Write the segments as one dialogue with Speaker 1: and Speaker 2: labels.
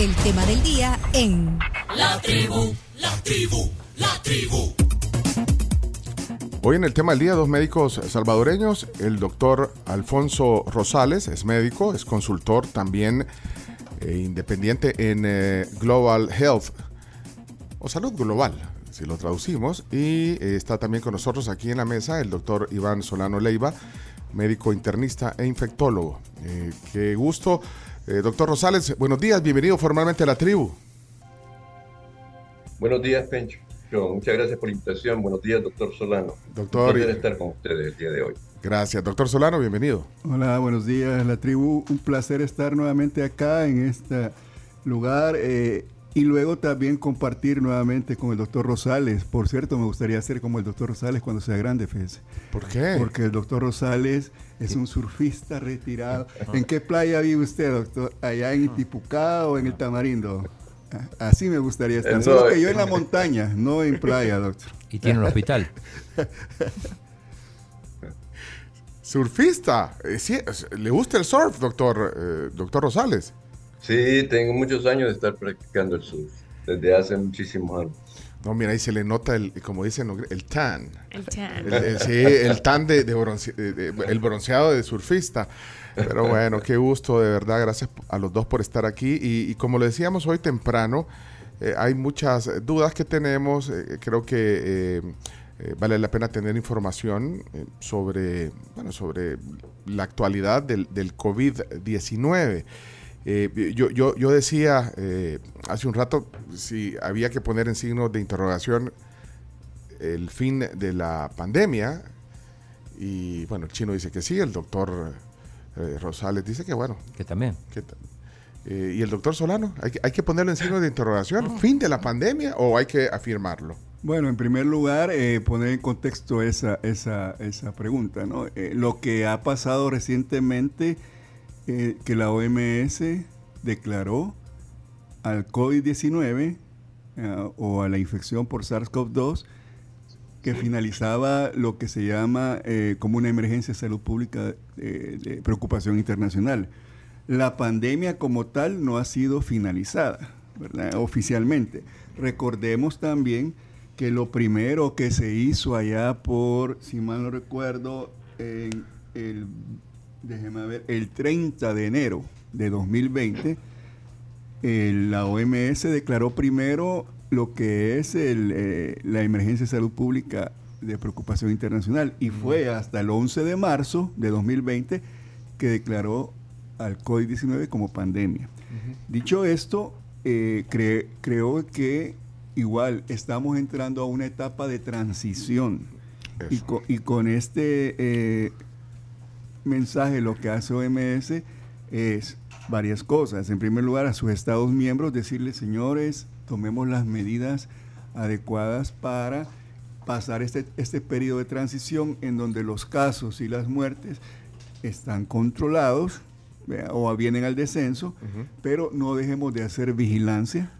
Speaker 1: el tema del día en
Speaker 2: La tribu, la tribu, la tribu.
Speaker 3: Hoy en el tema del día, dos médicos salvadoreños, el doctor Alfonso Rosales, es médico, es consultor también eh, independiente en eh, Global Health o Salud Global, si lo traducimos, y eh, está también con nosotros aquí en la mesa el doctor Iván Solano Leiva, médico internista e infectólogo. Eh, qué gusto. Eh, doctor Rosales, buenos días, bienvenido formalmente a la tribu.
Speaker 4: Buenos días, Pencho. Muchas gracias por la invitación. Buenos días, doctor Solano.
Speaker 3: Doctor.
Speaker 4: Un estar con ustedes el día de hoy.
Speaker 3: Gracias, doctor Solano, bienvenido.
Speaker 5: Hola, buenos días, la tribu. Un placer estar nuevamente acá en este lugar. Eh, y luego también compartir nuevamente con el doctor Rosales. Por cierto, me gustaría ser como el doctor Rosales cuando sea grande, Fez.
Speaker 3: ¿Por qué?
Speaker 5: Porque el doctor Rosales es un surfista retirado. ¿En qué playa vive usted, doctor? ¿Allá en Itipucá o en el Tamarindo? Así me gustaría estar. Solo que yo en la montaña, no en playa, doctor.
Speaker 6: Y tiene un hospital.
Speaker 3: Surfista. Eh, ¿Le gusta el surf, doctor, eh, doctor Rosales?
Speaker 4: Sí, tengo muchos años de estar practicando el surf, desde hace muchísimos años.
Speaker 3: No, mira, ahí se le nota el, como dicen, el tan.
Speaker 7: El tan.
Speaker 3: sí, el tan de, el bronceado de surfista. Pero bueno, qué gusto, de verdad. Gracias a los dos por estar aquí. Y, como lo decíamos hoy temprano, eh, hay muchas dudas que tenemos. Eh, creo que eh, vale la pena tener información sobre, bueno, sobre la actualidad del, del COVID-19. Eh, yo, yo, yo, decía eh, hace un rato si había que poner en signo de interrogación el fin de la pandemia. Y bueno, el chino dice que sí, el doctor eh, Rosales dice que bueno.
Speaker 6: Que también.
Speaker 3: y el doctor Solano, ¿hay, hay que ponerlo en signo de interrogación? ¿Fin de la pandemia o hay que afirmarlo?
Speaker 5: Bueno, en primer lugar, poner en contexto esa, esa, esa pregunta. ¿no? lo que ha pasado recientemente eh, que la OMS declaró al COVID-19 eh, o a la infección por SARS-CoV-2 que finalizaba lo que se llama eh, como una emergencia de salud pública de preocupación internacional. La pandemia como tal no ha sido finalizada oficialmente. Recordemos también que lo primero que se hizo allá por, si mal no recuerdo, en el déjeme ver, el 30 de enero de 2020, la OMS declaró primero lo que es eh, la emergencia de salud pública de preocupación internacional y fue hasta el 11 de marzo de 2020 que declaró al COVID-19 como pandemia. Dicho esto, eh, creo que igual estamos entrando a una etapa de transición. Y con, este eh, mensaje lo que hace OMS es varias cosas. En primer lugar, a sus Estados miembros decirles, señores, tomemos las medidas adecuadas para pasar este, este periodo de transición en donde los casos y las muertes están controlados o vienen al descenso, pero no dejemos de hacer vigilancia.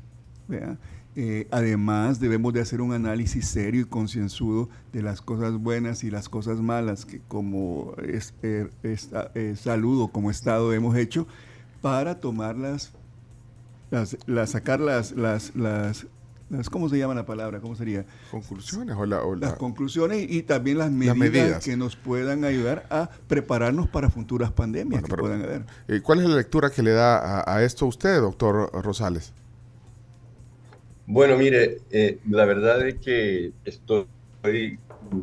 Speaker 5: Eh, además, debemos de hacer un análisis serio y concienzudo de las cosas buenas y las cosas malas que como es, er, eh, salud o como Estado hemos hecho para tomarlas, las, las, sacar las, las, las, ¿cómo se llama la palabra? ¿Cómo sería?
Speaker 3: Conclusiones o,
Speaker 5: Las conclusiones y, también las medidas, que nos puedan ayudar a prepararnos para futuras pandemias que puedan haber.
Speaker 3: Eh, ¿Cuál es la lectura que le da a, a esto usted, doctor Rosales?
Speaker 4: Bueno, mire, eh, la verdad es que estoy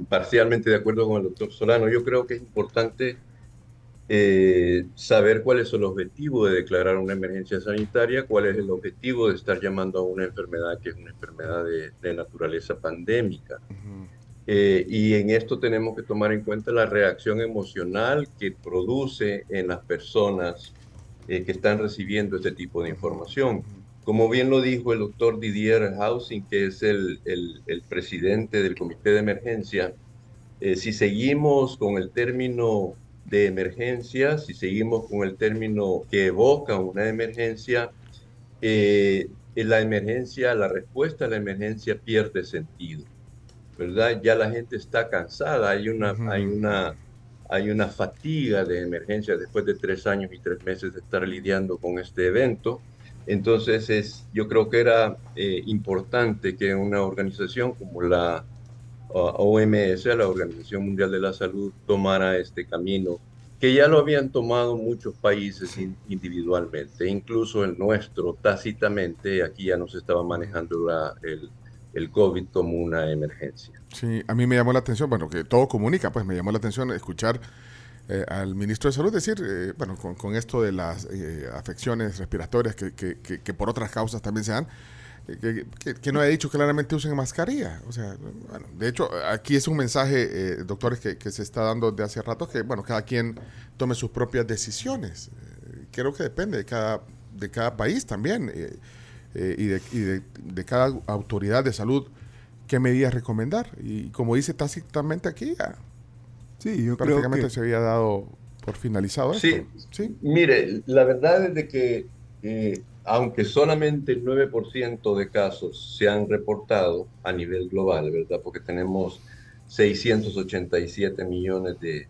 Speaker 4: parcialmente de acuerdo con el doctor Solano. Yo creo que es importante eh, saber cuál es el objetivo de declarar una emergencia sanitaria, cuál es el objetivo de estar llamando a una enfermedad que es una enfermedad de, naturaleza pandémica. Eh, y en esto tenemos que tomar en cuenta la reacción emocional que produce en las personas que están recibiendo este tipo de información. Como bien lo dijo el doctor Didier Housing, que es el, el, presidente del comité de emergencia, eh, si seguimos con el término de emergencia, si seguimos con el término que evoca una emergencia, eh, la emergencia, la respuesta a la emergencia pierde sentido, ¿verdad? Ya la gente está cansada, hay una, hay una, hay una fatiga de emergencia después de tres años y tres meses de estar lidiando con este evento Entonces, es, yo creo que era eh, importante que una organización como la OMS, la Organización Mundial de la Salud, tomara este camino, que ya lo habían tomado muchos países individualmente, incluso el nuestro tácitamente, aquí ya no se estaba manejando el, el COVID como una emergencia.
Speaker 3: Sí, a mí me llamó la atención, bueno, que todo comunica, pues me llamó la atención escuchar eh, al ministro de Salud decir, eh, bueno, con, esto de las eh, afecciones respiratorias que, que, por otras causas también se dan, que, no haya dicho claramente usen mascarilla. O sea, bueno, de hecho, aquí es un mensaje, doctores, que, se está dando de hace rato, que, bueno, cada quien tome sus propias decisiones. creo que depende de cada, de cada país también y, de, y de, de cada autoridad de salud qué medidas recomendar. Y como dice tácitamente aquí, ya sí, yo prácticamente creo que... se había dado por finalizado
Speaker 4: sí, Sí, mire, la verdad es de que eh, aunque solamente el 9% de casos se han reportado a nivel global, ¿verdad? Porque tenemos 687 millones de,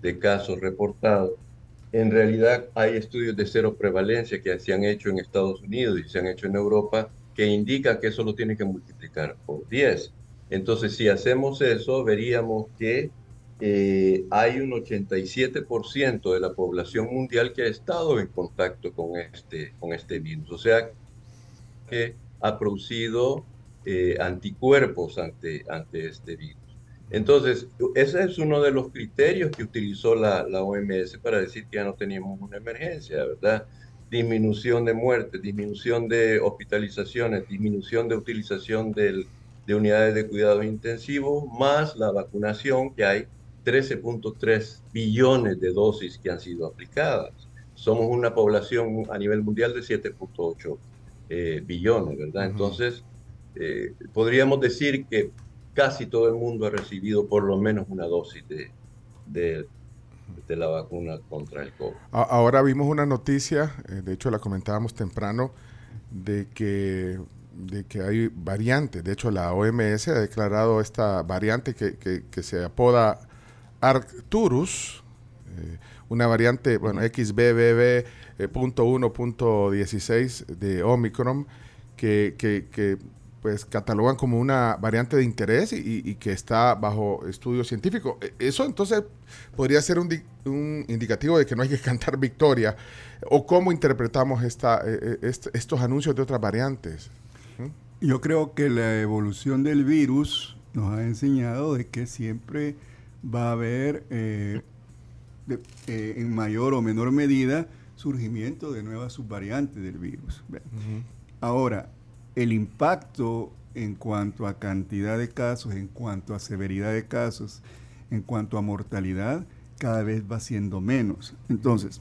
Speaker 4: de casos reportados. En realidad hay estudios de cero prevalencia que se han hecho en Estados Unidos y se han hecho en Europa que indica que eso lo tiene que multiplicar por 10. Entonces, si hacemos eso, veríamos que eh, hay un 87% de la población mundial que ha estado en contacto con este, con este virus. O sea, que ha producido eh, anticuerpos ante, ante este virus. Entonces, ese es uno de los criterios que utilizó la, la OMS para decir que ya no teníamos una emergencia, ¿verdad? disminución de muertes, disminución de hospitalizaciones, disminución de utilización de unidades de cuidados intensivos, más la vacunación, que hay 13.3 billones de dosis que han sido aplicadas. Somos una población a nivel mundial de 7.8 eh, billones, ¿verdad? Entonces, eh, podríamos decir que casi todo el mundo ha recibido por lo menos una dosis de, de de la vacuna contra el COVID.
Speaker 3: Ahora vimos una noticia, eh, de hecho la comentábamos temprano, de que, de que hay variantes. De hecho, la OMS ha declarado esta variante que, que, se apoda Arcturus, eh, una variante, bueno, XBBB.1.16 de Omicron, que, que, pues catalogan como una variante de interés y, que está bajo estudio científico. E, eso entonces podría ser un, un, indicativo de que no hay que cantar victoria. ¿O cómo interpretamos esta, e, e, estos anuncios de otras variantes?
Speaker 5: ¿Mm? Yo creo que la evolución del virus nos ha enseñado de que siempre va a haber, eh, eh, en mayor o menor medida, surgimiento de nuevas subvariantes del virus. Ahora, el impacto en cuanto a cantidad de casos, en cuanto a severidad de casos, en cuanto a mortalidad, cada vez va siendo menos. Entonces,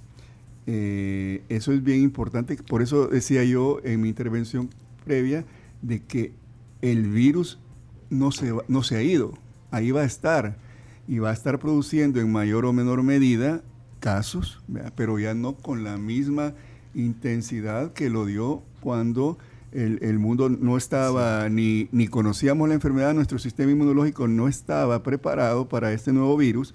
Speaker 5: eh, eso es bien importante. Por eso decía yo en mi intervención previa de que el virus no se, no se ha ido, ahí va a estar y va a estar produciendo en mayor o menor medida casos, pero ya no con la misma intensidad que lo dio cuando el, mundo no estaba, ni, ni conocíamos la enfermedad, nuestro sistema inmunológico no estaba preparado para este nuevo virus.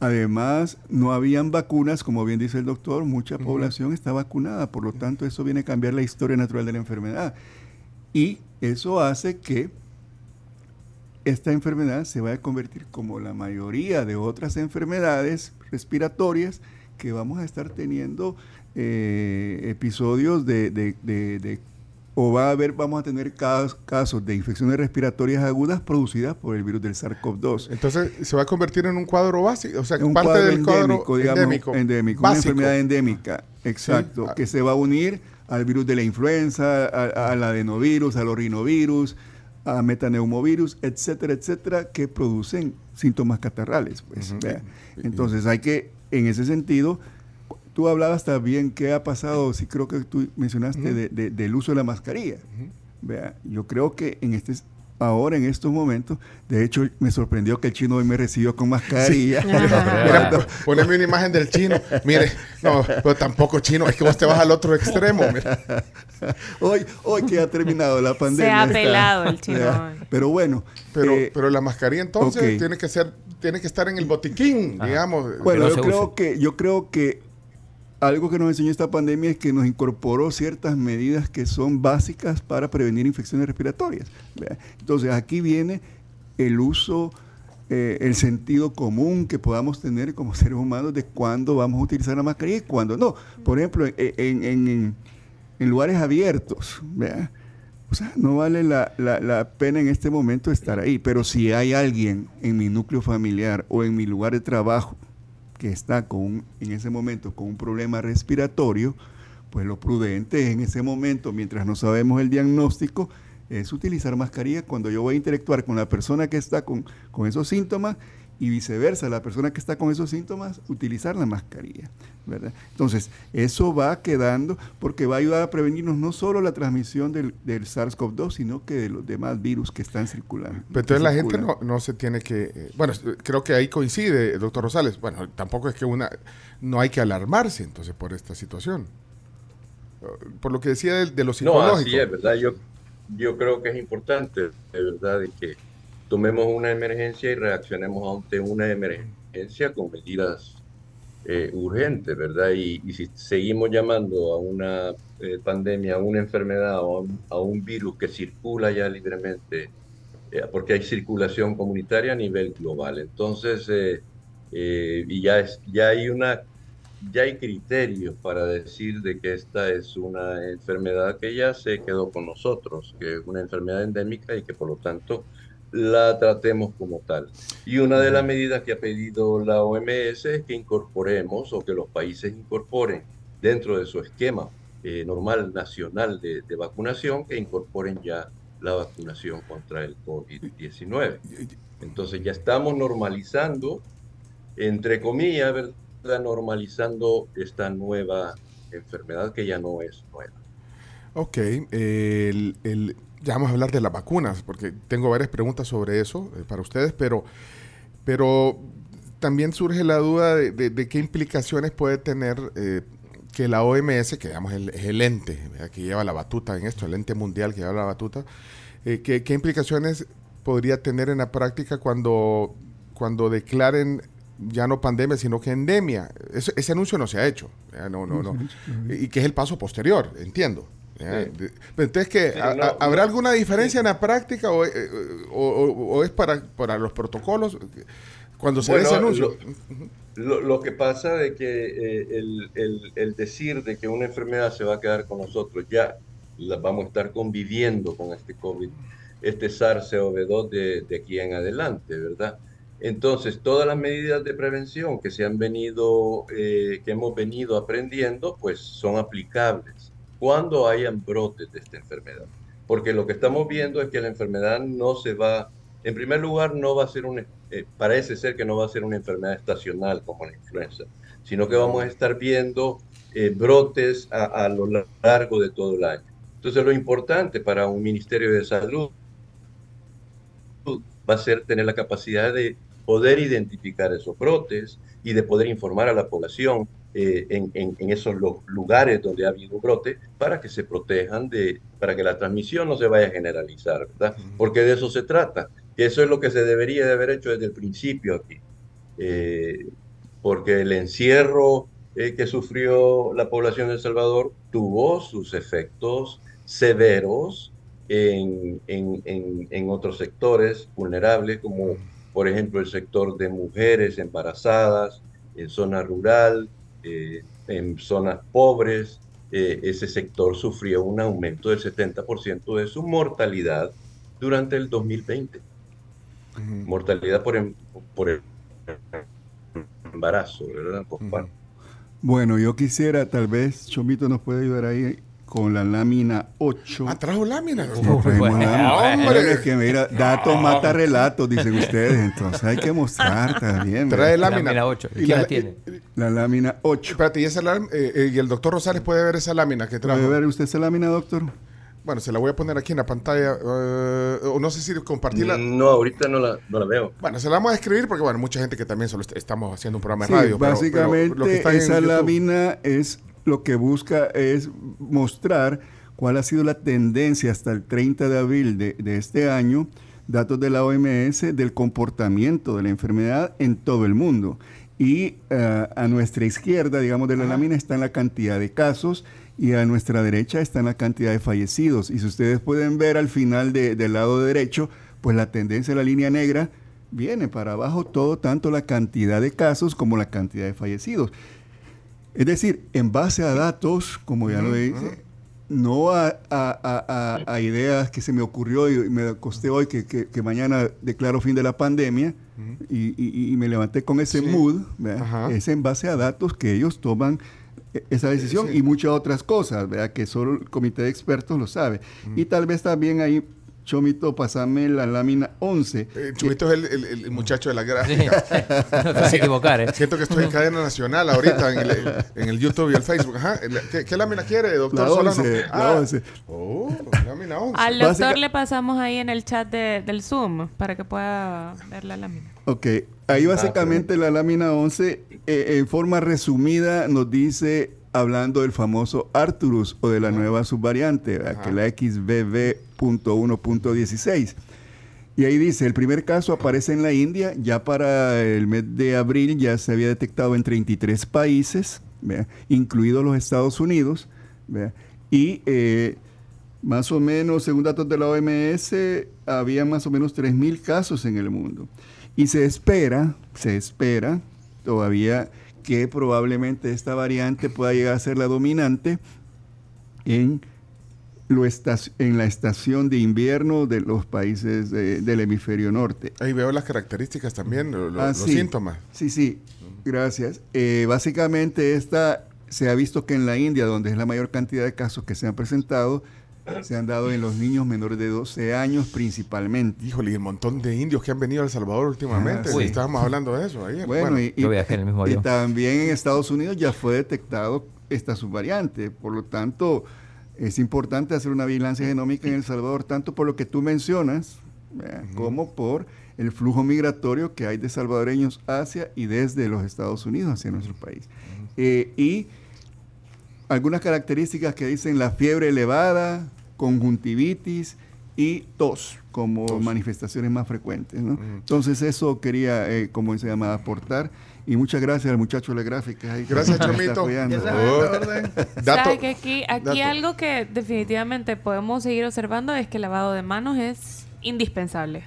Speaker 5: Además, no habían vacunas, como bien dice el doctor, mucha población está vacunada, por lo tanto eso viene a cambiar la historia natural de la enfermedad. Y eso hace que esta enfermedad se vaya a convertir como la mayoría de otras enfermedades respiratorias que vamos a estar teniendo eh, episodios de, de, de o va a haber, vamos a tener casos, de infecciones respiratorias agudas producidas por el virus del SARS-CoV-2.
Speaker 3: Entonces, se va a convertir en un cuadro básico, o sea, un
Speaker 5: parte del endémico, cuadro endémico, endémico. una enfermedad endémica, exacto, que se va a unir al virus de la influenza, al adenovirus, al rinovirus, a metaneumovirus, etcétera, etcétera, que producen síntomas catarrales. Pues, Entonces, hay que, en ese sentido, Tú hablabas también qué ha pasado, si creo que tú mencionaste de, del uso de la mascarilla. Yo creo que en este ahora en estos momentos, de hecho me sorprendió que el chino hoy me recibió con mascarilla.
Speaker 3: Mira, poneme una imagen del chino. Mire, no, pero tampoco chino, es que vos te vas al otro extremo.
Speaker 5: Hoy, hoy que ha terminado la pandemia.
Speaker 6: Se ha pelado el chino.
Speaker 5: Pero bueno.
Speaker 3: Pero, eh, pero la mascarilla entonces tiene que ser, tiene que estar en el botiquín, digamos.
Speaker 5: Bueno, yo creo que, yo creo que algo que nos enseñó esta pandemia es que nos incorporó ciertas medidas que son básicas para prevenir infecciones respiratorias. Entonces aquí viene el uso, eh, el sentido común que podamos tener como seres humanos de cuándo vamos a utilizar la mascarilla y cuándo no. Por ejemplo, en, lugares abiertos, no vale la, la, pena en este momento estar ahí, pero si hay alguien en mi núcleo familiar o en mi lugar de trabajo que está con en ese momento con un problema respiratorio, pues lo prudente en ese momento, mientras no sabemos el diagnóstico, es utilizar mascarilla cuando yo voy a interactuar con la persona que está con, con esos síntomas y viceversa, la persona que está con esos síntomas, utilizar la mascarilla. ¿verdad? Entonces, eso va quedando porque va a ayudar a prevenirnos no solo la transmisión del, SARS-CoV-2, sino que de los demás virus que están circulando.
Speaker 3: Pero entonces la gente no, no, se tiene que... Eh, bueno, creo que ahí coincide, doctor Rosales. Bueno, tampoco es que una... No hay que alarmarse entonces por esta situación. Por lo que decía de, de lo psicológico.
Speaker 4: No, así es, ¿verdad? Yo, yo creo que es importante, de verdad, de que tomemos una emergencia y reaccionemos ante una emergencia con medidas eh, urgentes, ¿verdad? Y, si seguimos llamando a una eh, pandemia, a una enfermedad o a un, virus que circula ya libremente, eh, porque hay circulación comunitaria a nivel global. Entonces, y ya, es, ya hay una ya hay criterios para decir de que esta es una enfermedad que ya se quedó con nosotros, que es una enfermedad endémica y que por lo tanto la tratemos como tal. Y una de las medidas que ha pedido la OMS es que incorporemos o que los países incorporen dentro de su esquema eh, normal nacional de, vacunación, que incorporen ya la vacunación contra el COVID-19. Entonces ya estamos normalizando, entre comillas, ¿verdad? normalizando esta nueva enfermedad que ya no es nueva.
Speaker 3: Ok, el, el ya vamos a hablar de las vacunas, porque tengo varias preguntas sobre eso eh, para ustedes, pero, pero también surge la duda de, qué implicaciones puede tener eh, que la OMS, que digamos es el ente que lleva la batuta en esto, el ente mundial que lleva la batuta, eh, qué, implicaciones podría tener en la práctica cuando, cuando declaren ya no pandemia, sino que endemia. Ese, anuncio no se ha hecho. No, no, no. Y que es el paso posterior, entiendo. Entonces, ¿qué? ¿habrá alguna diferencia en la práctica o, eh, es para, para los protocolos cuando se ese anuncio?
Speaker 4: Lo, que pasa es que eh, el, decir de que una enfermedad se va a quedar con nosotros, ya la, vamos a estar conviviendo con este COVID, este SARS-CoV-2 de, de aquí en adelante, ¿verdad? Entonces, todas las medidas de prevención que se han venido, eh, que hemos venido aprendiendo, pues son aplicables cuando hayan brotes de esta enfermedad. Porque lo que estamos viendo es que la enfermedad no se va, en primer lugar, no va a ser un, eh, parece ser que no va a ser una enfermedad estacional como la influenza, sino que vamos a estar viendo eh, brotes a, lo largo de todo el año. Entonces, lo importante para un Ministerio de Salud va a ser tener la capacidad de poder identificar esos brotes y de poder informar a la población eh, en, esos lugares donde ha habido brote para que se protejan de, para que la transmisión no se vaya a generalizar, ¿verdad? Porque de eso se trata. Y eso es lo que se debería de haber hecho desde el principio aquí. Eh, porque el encierro eh, que sufrió la población de El Salvador tuvo sus efectos severos en, en, otros sectores vulnerables, como por ejemplo el sector de mujeres embarazadas en zona rural, eh, en zonas pobres, eh, ese sector sufrió un aumento del 70% de su mortalidad durante el 2020. Mortalidad por, em, por el embarazo, ¿verdad?
Speaker 5: Bueno, yo quisiera, tal vez Chomito nos puede ayudar ahí con la lámina 8.
Speaker 3: Ah, trajo lámina.
Speaker 5: Hombre, es que mira, datos mata relatos, dicen ustedes. Entonces hay que mostrar también.
Speaker 3: Trae lámina.
Speaker 6: lámina 8. ¿Y, quién la, tiene?
Speaker 5: La lámina 8.
Speaker 3: Espérate, ¿y, esa, eh, eh, y el doctor Rosales puede ver esa lámina que trajo.
Speaker 5: ¿Puede ver usted esa lámina, doctor?
Speaker 3: Bueno, se la voy a poner aquí en la pantalla. Eh, no sé si compartirla.
Speaker 4: No, ahorita no la, no la, veo.
Speaker 3: Bueno, se la vamos a escribir porque, bueno, mucha gente que también solo estamos haciendo un programa de radio.
Speaker 5: Básicamente, esa lámina es lo que busca es mostrar cuál ha sido la tendencia hasta el 30 de abril de, este año, datos de la OMS del comportamiento de la enfermedad en todo el mundo. y eh, a nuestra izquierda, digamos, de la lámina está la cantidad de casos y a nuestra derecha está la cantidad de fallecidos. Y si ustedes pueden ver al final del lado derecho, pues la tendencia de la línea negra viene para abajo todo, tanto la cantidad de casos como la cantidad de fallecidos. Es decir, en base a datos, como ya lo dice, no a, ideas que se me ocurrió y me acosté hoy que, mañana declaro fin de la pandemia y, me levanté con ese mood, es en base a datos que ellos toman e, esa decisión y muchas otras cosas, ¿verdad? que solo el comité de expertos lo sabe. Y tal vez también ahí Chomito, pasame la lámina 11.
Speaker 3: Eh, Chomito es el, muchacho de la gráfica.
Speaker 6: no te vas a equivocar, ¿eh?
Speaker 3: Siento que estoy en cadena nacional ahorita, en el, YouTube y el Facebook. Ajá. ¿Qué, lámina quiere, doctor la 11, Solano?
Speaker 5: La 11.
Speaker 7: Ah. Oh, lámina 11. Al doctor le pasamos ahí en el chat del Zoom para que pueda ver la lámina.
Speaker 5: Ok. Ahí básicamente la lámina 11, eh, en forma resumida, nos dice hablando del famoso Arturus o de la nueva subvariante, que la XBB.1.16. Y ahí dice, el primer caso aparece en la India, ya para el mes de abril ya se había detectado en 33 países, incluidos los Estados Unidos, y eh, más o menos, según datos de la OMS, había más o menos 3.000 casos en el mundo. Y se espera, se espera todavía que probablemente esta variante pueda llegar a ser la dominante en, lo en la estación de invierno de los países del hemisferio norte.
Speaker 3: Ahí veo las características también, ah, los síntomas.
Speaker 5: Sí, sí, gracias. Eh, básicamente esta se ha visto que en la India, donde es la mayor cantidad de casos que se han presentado, se han dado en los niños menores de 12 años principalmente.
Speaker 3: Híjole, y un montón de indios que han venido a El Salvador últimamente. Ah, estábamos hablando de eso ayer.
Speaker 5: Bueno, Y, también en Estados Unidos ya fue detectado esta subvariante. Por lo tanto, es importante hacer una vigilancia genómica en El Salvador, tanto por lo que tú mencionas, como por el flujo migratorio que hay de salvadoreños hacia y desde los Estados Unidos hacia nuestro país. Eh, y algunas características que dicen la fiebre elevada, conjuntivitis y tos como manifestaciones más frecuentes. Entonces eso quería, eh, como se llama, aportar. Y muchas gracias al muchacho de la gráfica.
Speaker 3: gracias, Chomito.
Speaker 7: Oh. que aquí, aquí algo que definitivamente podemos seguir observando es que el lavado de manos es indispensable.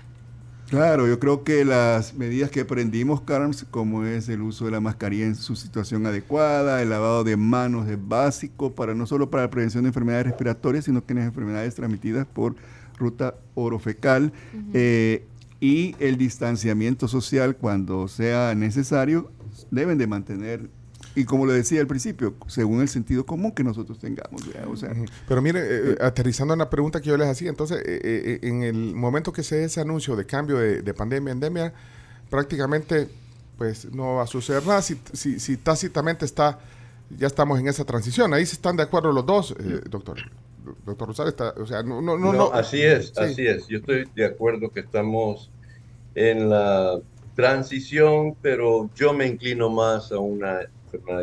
Speaker 5: Claro, yo creo que las medidas que aprendimos, Carms, como es el uso de la mascarilla en su situación adecuada, el lavado de manos es básico para no solo para la prevención de enfermedades respiratorias, sino que en las enfermedades transmitidas por ruta orofecal eh, y el distanciamiento social cuando sea necesario deben de mantener y como le decía al principio, según el sentido común que nosotros tengamos. O sea,
Speaker 3: Pero mire, eh, eh, aterrizando en la pregunta que yo les hacía, entonces, eh, en el momento que se dé ese anuncio de cambio de, pandemia a endemia, prácticamente pues no va a suceder nada si, si, tácitamente está, ya estamos en esa transición. Ahí se están de acuerdo los dos, doctor. Doctor Rosales, está, o sea, no, no, no,
Speaker 4: Así es, así es. Yo estoy de acuerdo que estamos en la transición, pero yo me inclino más a una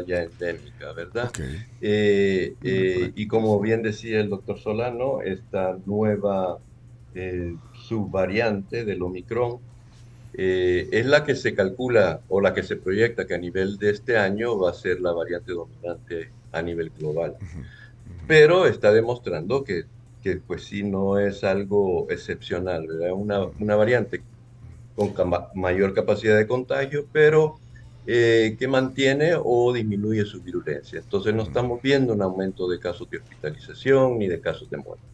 Speaker 4: ya endémica, ¿verdad? Eh, eh, y como bien decía el doctor Solano, esta nueva eh, subvariante del Omicron es la que se calcula o la que se proyecta que a nivel de este año va a ser la variante dominante a nivel global. Pero está demostrando que, que, pues sí, no es algo excepcional, ¿verdad? Una, una variante con mayor capacidad de contagio, pero eh, que mantiene o disminuye su virulencia. Entonces no estamos viendo un aumento de casos de hospitalización ni de casos de muerte.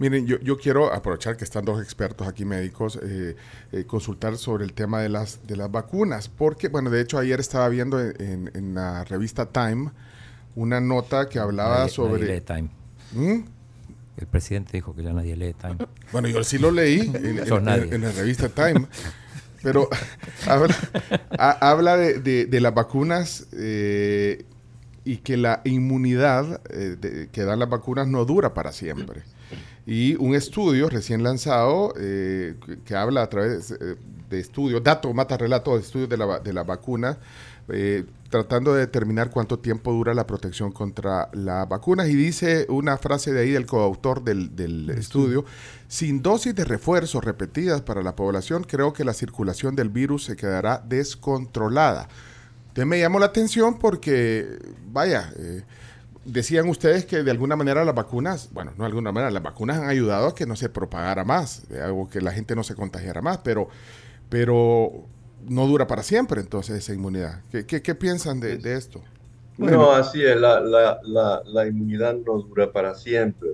Speaker 3: Miren, yo, yo quiero aprovechar que están dos expertos aquí médicos, eh, eh, consultar sobre el tema de las, de las vacunas, porque, bueno, de hecho ayer estaba viendo en, en, la revista Time una nota que hablaba sobre...
Speaker 6: lee Time. ¿Mm? El presidente dijo que ya nadie lee Time.
Speaker 3: Bueno, yo sí lo leí en, en la revista Time. Pero habla, de, las vacunas eh, y que la inmunidad eh, que dan las vacunas no dura para siempre. Y un estudio recién lanzado eh, que, habla a través de estudios, datos, mata relato de estudios de la, de la vacuna, tratando de determinar cuánto tiempo dura la protección contra las vacunas. Y dice una frase de ahí del coautor del, del estudio, sin dosis de refuerzo repetidas para la población, creo que la circulación del virus se quedará descontrolada. Entonces me llamó la atención porque, vaya, eh, decían ustedes que de alguna manera las vacunas, bueno, no de alguna manera, las vacunas han ayudado a que no se propagara más, algo que la gente no se contagiara más, pero, pero no dura para siempre entonces esa inmunidad. ¿Qué, qué, piensan de, esto?
Speaker 4: No, así es, la, la, la, inmunidad no dura para siempre.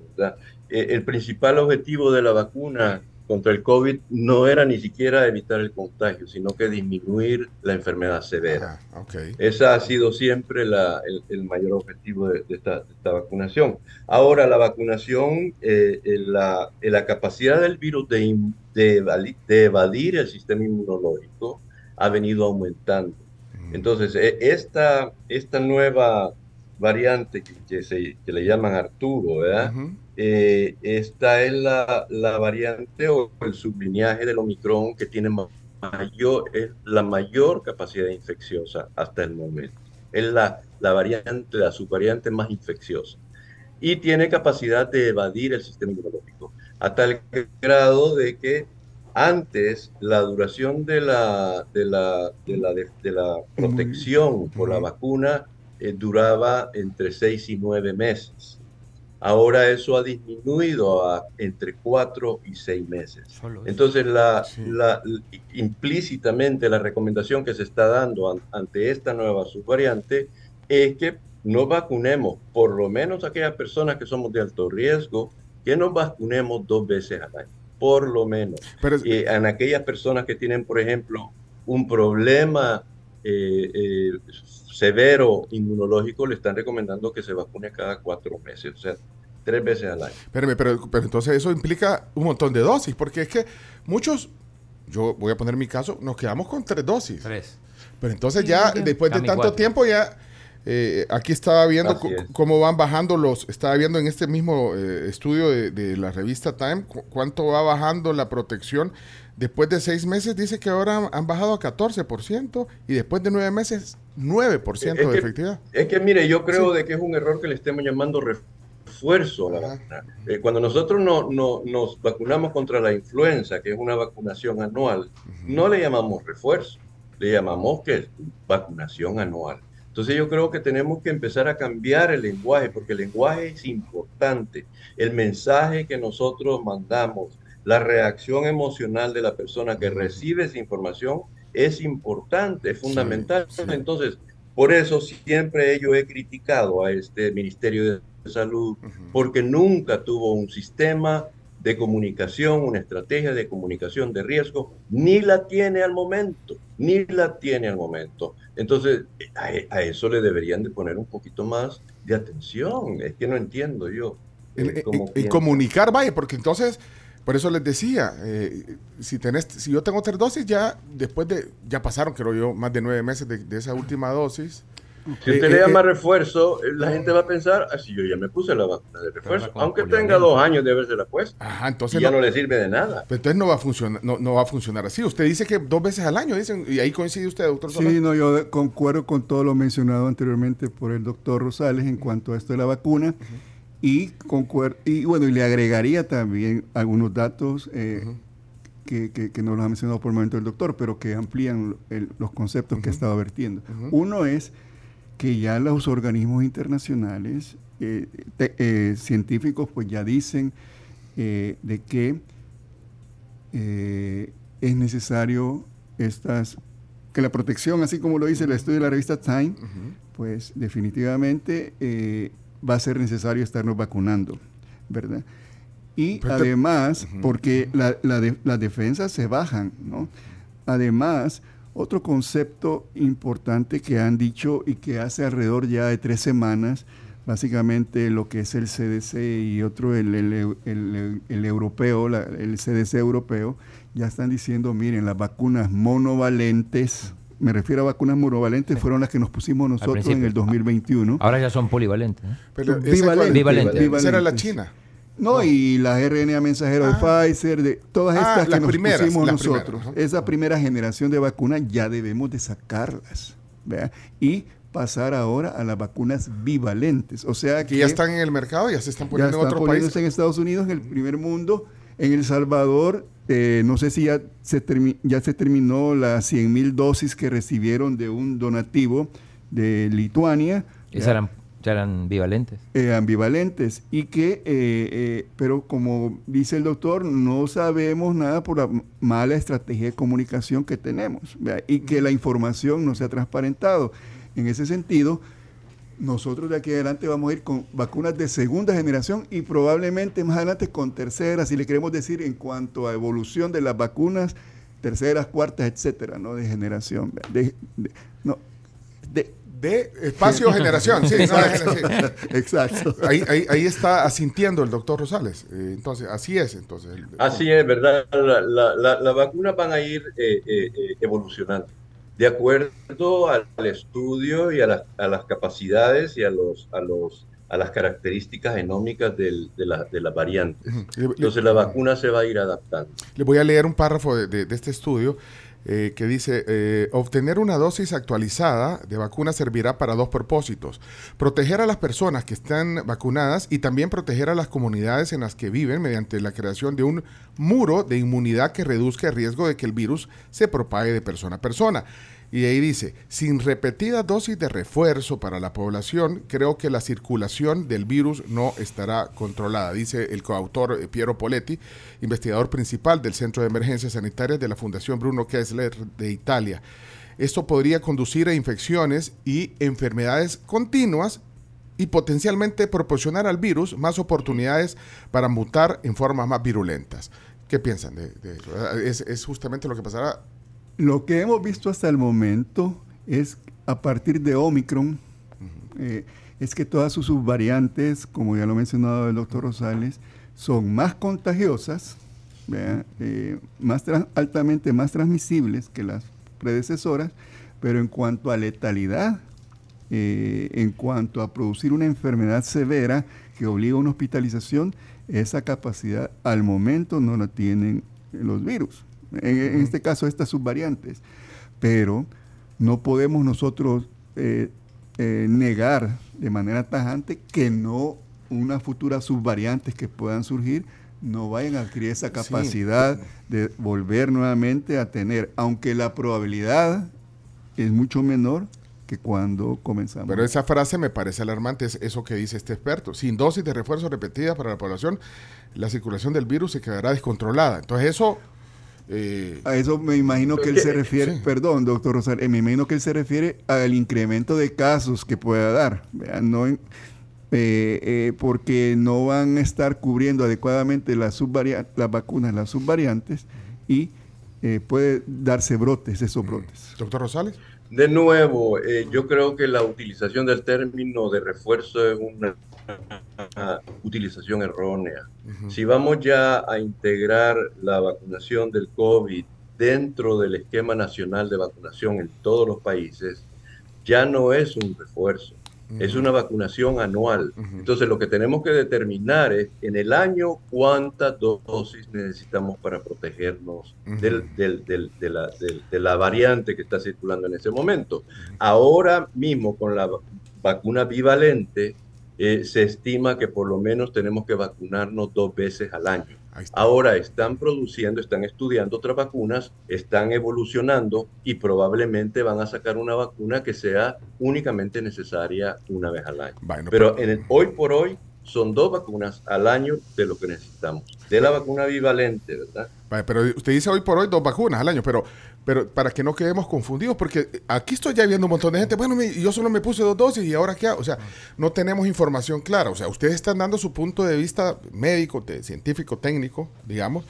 Speaker 4: Eh, el principal objetivo de la vacuna contra el COVID no era ni siquiera evitar el contagio, sino que disminuir la enfermedad severa. Ah, okay. Ese ha sido siempre la, el, mayor objetivo de, esta, vacunación. Ahora, la vacunación, eh, la, la, capacidad del virus de, de, evadir el sistema inmunológico ha venido aumentando. Mm. Entonces, e, esta, esta nueva variante que, se, que le llaman Arturo, ¿verdad? Eh, esta es la, la, variante o el sublineaje del Omicron que tiene mayor, es la mayor capacidad infecciosa hasta el momento. Es la, la variante, la subvariante más infecciosa. Y tiene capacidad de evadir el sistema inmunológico, a tal grado de que antes la duración de la, de la, de la, de, la protección por la vacuna eh, duraba entre 6 y 9 meses. Ahora eso ha disminuido a entre cuatro y seis meses. Entonces, la, implícitamente la recomendación que se está dando ante esta nueva subvariante es que no vacunemos, por lo menos aquellas personas que somos de alto riesgo, que nos vacunemos dos veces al año, por lo menos. Eh, en aquellas personas que tienen, por ejemplo, un problema eh, eh, severo inmunológico, le están recomendando que se vacune cada cuatro meses, o sea, tres veces al año.
Speaker 3: Espérame, pero, pero entonces eso implica un montón de dosis, porque es que muchos, yo voy a poner mi caso, nos quedamos con tres dosis. Tres. Pero entonces ya, después de tanto tiempo, ya... Eh, aquí estaba viendo cómo van bajando los, estaba viendo en este mismo eh, estudio de, la revista Time cuánto va bajando la protección Después de seis meses dice que ahora han bajado a 14% y después de nueve meses 9% de efectividad.
Speaker 4: Es que mire, yo creo de que es un error que le estemos llamando refuerzo a la vacuna. Eh, cuando nosotros no, no, nos vacunamos contra la influenza, que es una vacunación anual, no le llamamos refuerzo, le llamamos que es vacunación anual. Entonces yo creo que tenemos que empezar a cambiar el lenguaje, porque el lenguaje es importante. El mensaje que nosotros mandamos la reacción emocional de la persona que recibe esa información es importante, es fundamental. Entonces, por eso siempre yo he criticado a este Ministerio de Salud, porque nunca tuvo un sistema de comunicación, una estrategia de comunicación de riesgo, ni la tiene al momento, ni la tiene al momento. Entonces, a, eso le deberían de poner un poquito más de atención. Es que no entiendo yo.
Speaker 3: Eh, y comunicar, vaya, porque entonces por eso les decía, eh, si tenés, si yo tengo tres dosis, ya después de, ya pasaron, creo yo, más de nueve meses de, esa última dosis.
Speaker 4: Si usted eh, le eh, llama refuerzo, la gente va a pensar, así ah, yo ya me puse la vacuna de refuerzo, aunque tenga dos años de haberse la puesta. Ajá, entonces ya no, le sirve de nada.
Speaker 3: Pero entonces no va a funcionar, no, va a funcionar así. Usted dice que dos veces al año, dicen, y ahí coincide usted, doctor
Speaker 5: Sí, no, yo concuerdo con todo lo mencionado anteriormente por el doctor Rosales en cuanto a esto de la vacuna. Y, y bueno, y le agregaría también algunos datos eh, que, que, no los ha mencionado por el momento el doctor, pero que amplían los conceptos que estaba vertiendo. Uno es que ya los organismos internacionales eh, eh, científicos pues ya dicen de que es necesario estas que la protección, así como lo dice el estudio de la revista Time, pues definitivamente va a ser necesario estarnos vacunando, ¿verdad? Y además, porque las defensas se bajan, ¿no? Además, otro concepto importante que han dicho y que hace alrededor ya de tres semanas, básicamente lo que es el CDC y otro el, el, europeo, el CDC europeo, ya están diciendo, miren, las vacunas monovalentes, me refiero a vacunas monovalentes, fueron las que nos pusimos nosotros en el 2021.
Speaker 6: Ahora ya son polivalentes.
Speaker 3: Pero bivalentes. era la China.
Speaker 5: No, y la RNA mensajero de ah. Pfizer, de todas ah, estas que nos pusimos nosotros. esa primera generación de vacunas ya debemos de sacarlas. Y pasar ahora a las vacunas bivalentes. O sea que,
Speaker 3: ya están en el mercado, ya se están poniendo en otros países.
Speaker 5: en Estados Unidos, en el primer mundo, en El Salvador, eh, no sé si ya se, ya se terminó las 100.000 dosis que recibieron de un donativo de Lituania.
Speaker 6: Esas eran ya eran ambivalentes.
Speaker 5: Eh, ambivalentes. Y que, eh, eh, pero como dice el doctor, no sabemos nada por la mala estrategia de comunicación que tenemos. Y que la información no se ha transparentado. En ese sentido, nosotros de aquí adelante vamos a ir con vacunas de segunda generación y probablemente más adelante con terceras, si le queremos decir en cuanto a evolución de las vacunas, terceras, cuartas, etcétera, ¿no? De generación. No,
Speaker 3: de, de espacio generación. Sí,
Speaker 5: Exacto.
Speaker 3: Ahí, ahí, está asintiendo el doctor Rosales. Eh, entonces, así es. entonces.
Speaker 4: así es, ¿verdad? Las la, la, vacunas van a ir eh, eh, evolucionando de acuerdo al, estudio y a, a, las capacidades y a, los, a, los, a las características genómicas del, de, la, de las variantes. Entonces, la vacuna se va a ir adaptando.
Speaker 3: Le voy a leer un párrafo de, de este estudio eh, que dice, eh, obtener una dosis actualizada de vacuna servirá para dos propósitos. Proteger a las personas que están vacunadas y también proteger a las comunidades en las que viven mediante la creación de un muro de inmunidad que reduzca el riesgo de que el virus se propague de persona a persona. Y ahí dice, sin repetidas dosis de refuerzo para la población, creo que la circulación del virus no estará controlada, dice el coautor eh, Piero Poletti, investigador principal del Centro de Emergencias Sanitarias de la Fundación Bruno Kessler de Italia. Esto podría conducir a infecciones y enfermedades continuas y potencialmente proporcionar al virus más oportunidades para mutar en formas más virulentas. ¿Qué piensan de, es justamente lo que pasará
Speaker 5: lo que hemos visto hasta el momento es a partir de Omicron, eh, es que todas sus subvariantes, como ya lo ha mencionado el doctor Rosales, son más contagiosas, eh, más altamente más transmisibles que las predecesoras, pero en cuanto a letalidad, eh, en cuanto a producir una enfermedad severa que obliga a una hospitalización, esa capacidad al momento no la tienen los virus en, este caso estas subvariantes. Pero no podemos nosotros eh, eh, negar de manera tajante que no unas futuras subvariantes que puedan surgir no vayan a adquirir esa capacidad de volver nuevamente a tener, aunque la probabilidad es mucho menor que cuando comenzamos.
Speaker 3: Pero esa frase me parece alarmante, es eso que dice este experto. Sin dosis de refuerzo repetida para la población, la circulación del virus se quedará descontrolada. Entonces eso
Speaker 5: eh, a eso me imagino que él se refiere, perdón, doctor Rosario, me imagino que él se refiere al incremento de casos que pueda dar, no eh, eh, porque no van a estar cubriendo adecuadamente las, las vacunas, las subvariantes, y puede darse brotes, esos brotes.
Speaker 3: Doctor Rosales.
Speaker 4: De nuevo, yo creo que la utilización del término de refuerzo es una utilización errónea. Si vamos ya a integrar la vacunación del COVID dentro del esquema nacional de vacunación en todos los países, ya no es un refuerzo, es una vacunación anual. Entonces lo que tenemos que determinar es en el año cuántas dosis necesitamos para protegernos del, de, la, de la variante que está circulando en ese momento. Ahora mismo con la vacuna bivalente, eh, se estima que por lo menos tenemos que vacunarnos dos veces al año. Ahora están produciendo, están estudiando otras vacunas, están evolucionando y probablemente van a sacar una vacuna que sea únicamente necesaria una vez al año. pero, en hoy por hoy son dos vacunas al año de lo que necesitamos. De la vacuna bivalente, ¿verdad?
Speaker 3: pero usted dice hoy por hoy dos vacunas al año, pero pero para que no quedemos confundidos, porque aquí estoy ya viendo un montón de gente, bueno, yo solo me puse dos dosis y ahora qué hago? O sea, no tenemos información clara. O sea, ustedes están dando su punto de vista médico, científico, técnico, digamos,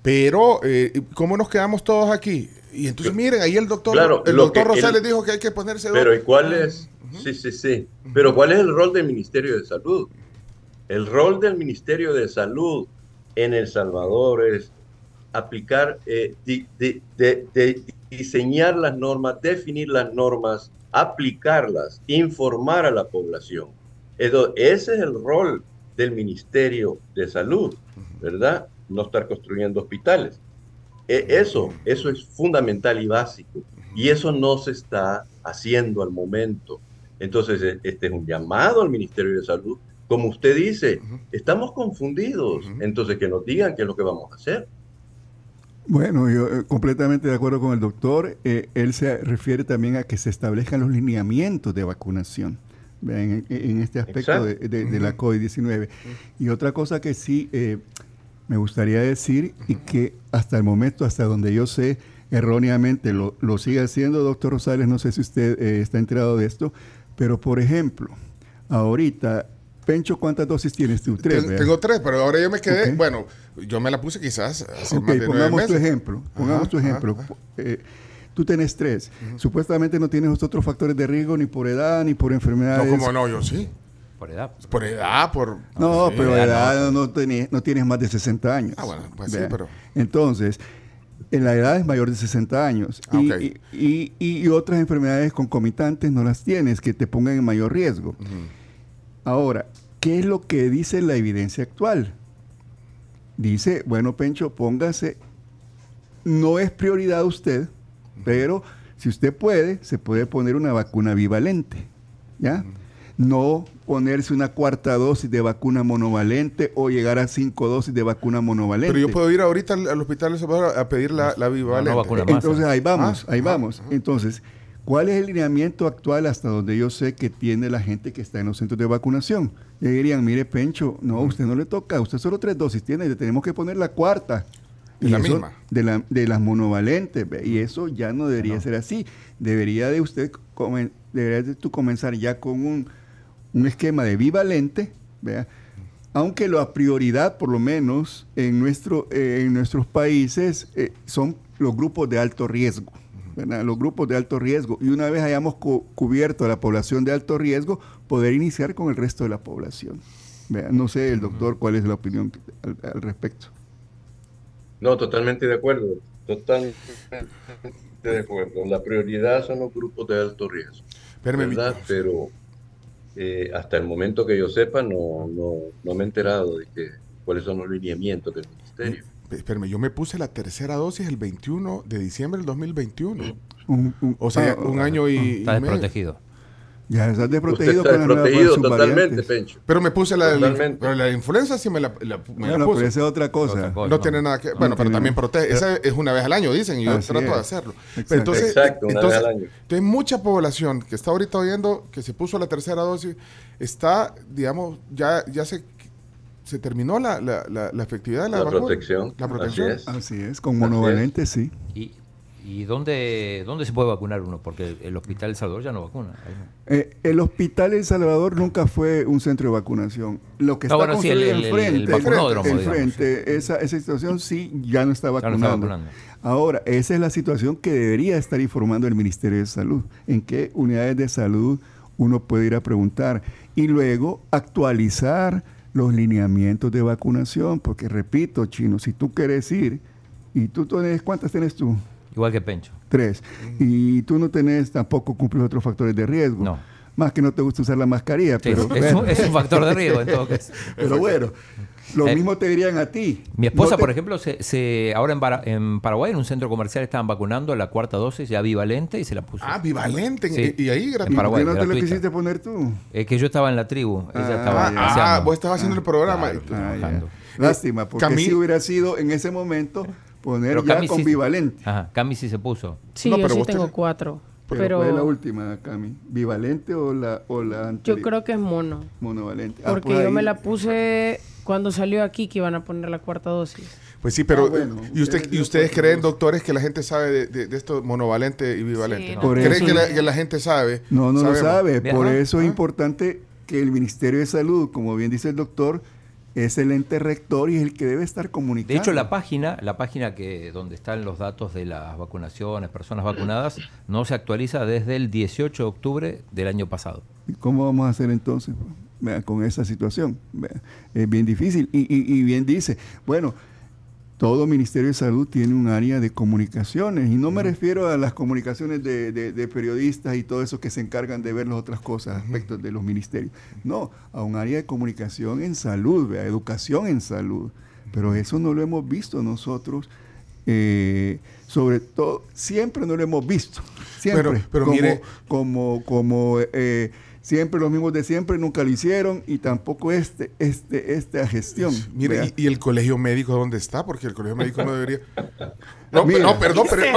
Speaker 3: pero eh, ¿cómo nos quedamos todos aquí? Y entonces miren, ahí el doctor, el doctor Rosales dijo que hay que ponerse
Speaker 4: dos. Pero ¿y cuál es? Sí, sí, sí. Pero ¿cuál es el rol del Ministerio de Salud? El rol del Ministerio de Salud en El Salvador es aplicar, eh, diseñar las normas, definir las normas, aplicarlas, informar a la población. ese es el rol del Ministerio de Salud, ¿verdad? No estar construyendo hospitales. E, eso, eso es fundamental y básico. Y eso no se está haciendo al momento. Entonces, e, este es un llamado al Ministerio de Salud. Como usted dice, estamos confundidos. Entonces, que nos digan qué es lo que vamos a hacer.
Speaker 5: Bueno, yo eh, completamente de acuerdo con el doctor. Eh, él se refiere también a que se establezcan los lineamientos de vacunación en, este aspecto de, la COVID-19. Y otra cosa que sí eh, me gustaría decir y que hasta el momento, hasta donde yo sé, erróneamente lo, sigue haciendo, doctor Rosales, no sé si usted está enterado de esto, pero por ejemplo, ahorita Pencho, ¿cuántas dosis tienes tú?
Speaker 3: Tres. tengo tres, pero ahora yo me quedé. Bueno, yo me la puse quizás
Speaker 5: hace más de pongamos tu ejemplo. Pongamos tu ejemplo. Eh, tú tienes tres. Supuestamente no tienes otros factores de riesgo ni por edad ni por enfermedades.
Speaker 3: No, como no, yo sí.
Speaker 6: Por edad.
Speaker 3: Por edad, por.
Speaker 5: No, pero edad no, no, tienes más de 60 años.
Speaker 3: Ah, bueno, pues sí, pero.
Speaker 5: Entonces, en la edad es mayor de 60 años. Ah, y, y, otras enfermedades concomitantes no las tienes que te pongan en mayor riesgo. Ahora, ¿qué es lo que dice la evidencia actual? Dice, bueno, Pencho, póngase, no es prioridad usted, pero si usted puede, se puede poner una vacuna bivalente, ¿ya? No ponerse una cuarta dosis de vacuna monovalente o llegar a cinco dosis de vacuna monovalente.
Speaker 3: Pero yo puedo ir ahorita al, hospital a pedir la, la bivalente.
Speaker 5: Entonces ahí vamos, ah, ahí vamos. Entonces, ¿Cuál es el lineamiento actual hasta donde yo sé que tiene la gente que está en los centros de vacunación? Le dirían, mire, Pencho, no, usted no le toca, usted solo tres dosis tiene, le tenemos que poner la cuarta.
Speaker 3: Y la misma.
Speaker 5: De, la, de las monovalentes, y eso ya no debería ser así. Debería de usted, debería de tú comenzar ya con un, esquema de bivalente, ¿vea? aunque la prioridad, por lo menos en, nuestro, eh, en nuestros países, eh, son los grupos de alto riesgo los grupos de alto riesgo. Y una vez hayamos cubierto a la población de alto riesgo, poder iniciar con el resto de la población. no sé, el doctor, cuál es la opinión al, respecto.
Speaker 4: No, totalmente de acuerdo. Totalmente de acuerdo. La prioridad son los grupos de alto riesgo. ¿verdad? Pero eh, hasta el momento que yo sepa, no, no, no me he enterado de que, cuáles son los lineamientos del ministerio
Speaker 3: espérame, yo me puse la tercera dosis el 21 de diciembre del 2021. o sea, un año y.
Speaker 6: Está desprotegido.
Speaker 5: Ya estás desprotegido
Speaker 4: con desprotegido totalmente, Pencho.
Speaker 3: Pero me puse la, pero la influenza sí me la, me
Speaker 5: bueno, pero esa es otra cosa.
Speaker 3: no, tiene nada que Bueno, pero también protege. Esa es una vez al año, dicen, y yo trato de hacerlo. entonces,
Speaker 4: Exacto, una vez al año.
Speaker 3: Entonces, mucha población que está ahorita oyendo que se puso la tercera dosis está, digamos, ya, ya se se terminó la, la, la, efectividad de la,
Speaker 4: protección.
Speaker 3: La protección.
Speaker 5: Así es, con monovalente sí.
Speaker 6: ¿Y, y dónde, dónde se puede vacunar uno? Porque el Hospital El Salvador ya no vacuna.
Speaker 5: Eh, el Hospital El Salvador nunca fue un centro de vacunación. Lo que ah, está construido enfrente, esa, esa situación sí ya no está vacunando. Ahora, esa es la situación que debería estar informando el Ministerio de Salud. ¿En qué unidades de salud uno puede ir a preguntar? Y luego actualizar los lineamientos de vacunación, porque repito, chino, si tú quieres ir y tú tienes, ¿cuántas tienes tú?
Speaker 6: Igual que Pencho.
Speaker 5: Tres. Y tú no tenés, tampoco cumples otros factores de riesgo.
Speaker 6: No.
Speaker 5: Más que no te gusta usar la mascarilla. pero,
Speaker 6: es, un, es, un, factor de riesgo en todo caso.
Speaker 5: pero bueno, lo eh, mismo te dirían a ti.
Speaker 6: Mi esposa, por ejemplo, se, ahora en, Paraguay, en un centro comercial, estaban vacunando la cuarta dosis ya bivalente y se la puso.
Speaker 3: Ah, bivalente. Y, ahí
Speaker 5: gratuito. ¿Por qué no te lo quisiste poner tú?
Speaker 6: Es que yo estaba en la tribu.
Speaker 3: ah, vos estabas haciendo el programa.
Speaker 5: Lástima, porque si hubiera sido en ese momento poner ya con bivalente.
Speaker 6: Ajá, Cami sí se puso.
Speaker 7: Sí, yo sí tengo cuatro. Pero,
Speaker 5: ¿Cuál es la última, Cami? ¿Bivalente o la, o la
Speaker 7: anterior? Yo creo que es mono.
Speaker 5: Monovalente.
Speaker 7: Ah, porque pues yo me la puse cuando salió aquí que iban a poner la cuarta dosis.
Speaker 3: Pues sí, pero ah, ¿y, usted, ¿y ustedes creen, doctores, que la gente sabe de, esto monovalente y bivalente? ¿Creen que la, gente sabe?
Speaker 5: No, no lo sabe. Por eso es importante que el Ministerio de Salud, como bien dice el doctor, es el ente rector y es el que debe estar comunicando.
Speaker 6: De hecho, la página, la página que donde están los datos de las vacunaciones, personas vacunadas, no se actualiza desde el 18 de octubre del año pasado.
Speaker 5: ¿Y cómo vamos a hacer entonces con esa situación? Es bien difícil. Y, y bien dice, bueno, todo Ministerio de Salud tiene un área de comunicaciones y no me refiero a las comunicaciones de, periodistas y todo eso que se encargan de ver las otras cosas, aspectos de los ministerios. No, a un área de comunicación en salud, a educación en salud. Pero eso no lo hemos visto nosotros. Eh, sobre todo, siempre no lo hemos visto. Siempre.
Speaker 3: Pero,
Speaker 5: como, como, como eh, siempre los mismos de siempre, nunca lo hicieron y tampoco este, este, esta gestión.
Speaker 3: Mire, y, el colegio médico dónde está? Porque el colegio médico no debería. No, no perdón, pero,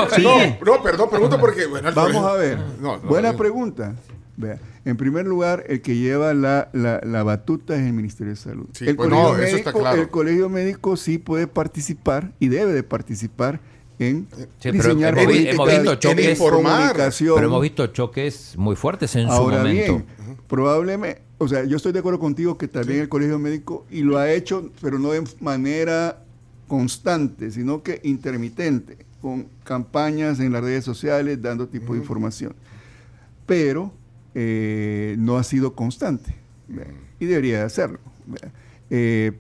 Speaker 3: no, perdón, pregunto porque.
Speaker 5: Bueno, Vamos a ver. Buena pregunta. Vea, en primer lugar, el que lleva la, la, batuta es el Ministerio de Salud. el, pues colegio médico, el colegio médico sí puede participar y debe de participar en
Speaker 6: diseñar hemos, hemos visto choques, Pero hemos visto choques muy fuertes en su momento. Bien,
Speaker 5: probablemente, o sea, yo estoy de acuerdo contigo que también el colegio médico, y lo ha hecho, pero no de manera constante, sino que intermitente, con campañas en las redes sociales, dando tipo de información. Pero eh, no ha sido constante, y debería de hacerlo. Eh,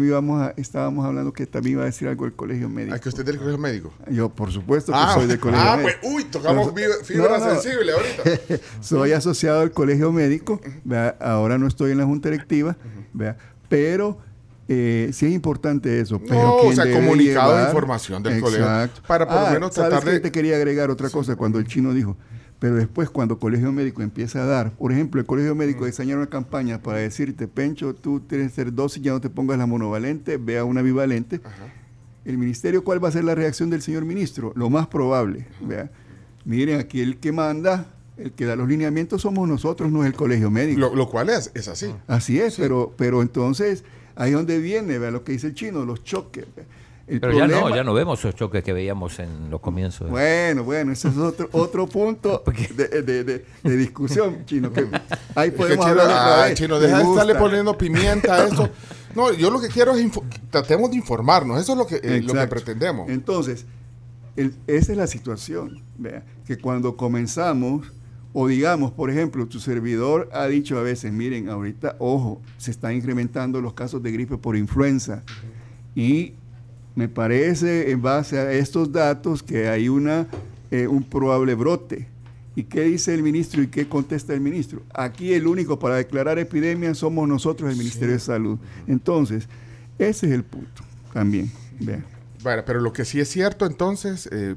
Speaker 5: que íbamos a, estábamos hablando que también iba a decir algo del colegio médico.
Speaker 3: ¿Es que usted es del colegio médico?
Speaker 5: Yo, por supuesto que ah, soy del colegio
Speaker 3: ah, médico. Ah, pues, uy, tocamos fibra sensible ahorita.
Speaker 5: soy asociado al colegio médico, ahora no estoy en la junta directiva, pero eh, sí es importante eso. Pero
Speaker 3: no, o sea, comunicado de información del colegio. Para por lo ah, menos tratar
Speaker 5: de... te quería agregar otra cosa cuando el chino dijo, pero después, cuando el colegio médico empieza a dar, por ejemplo, el colegio médico diseña una campaña para decirte, Pencho, tú tienes que ser dosis, ya no te pongas la monovalente, vea una bivalente. El ministerio, ¿cuál va a ser la reacción del señor ministro? Lo más probable. Vea. Miren, aquí el que manda, el que da los lineamientos somos nosotros, no es el colegio médico.
Speaker 3: Lo, cual es, es así.
Speaker 5: Así es, pero, pero entonces ahí es donde viene, vea lo que dice el chino, los choques.
Speaker 6: Pero ya no, ya no vemos esos choques que veíamos en los comienzos.
Speaker 5: Bueno, bueno, ese es otro, otro punto de, discusión, Chino. ahí podemos hablar
Speaker 3: Chino, deja de estarle poniendo pimienta a eso. No, yo lo que quiero es tratemos de informarnos, eso es lo que, eh, lo que pretendemos.
Speaker 5: Entonces, esa es la situación, vea, que cuando comenzamos, o digamos, por ejemplo, tu servidor ha dicho a veces, miren, ahorita, ojo, se están incrementando los casos de gripe por influenza. Y me parece, en base a estos datos, que hay una, eh, un probable brote. ¿Y qué dice el ministro y qué contesta el ministro? Aquí el único para declarar epidemia somos nosotros, el Ministerio de Salud. Entonces, ese es el punto también.
Speaker 3: Bueno, pero lo que sí es cierto entonces, eh,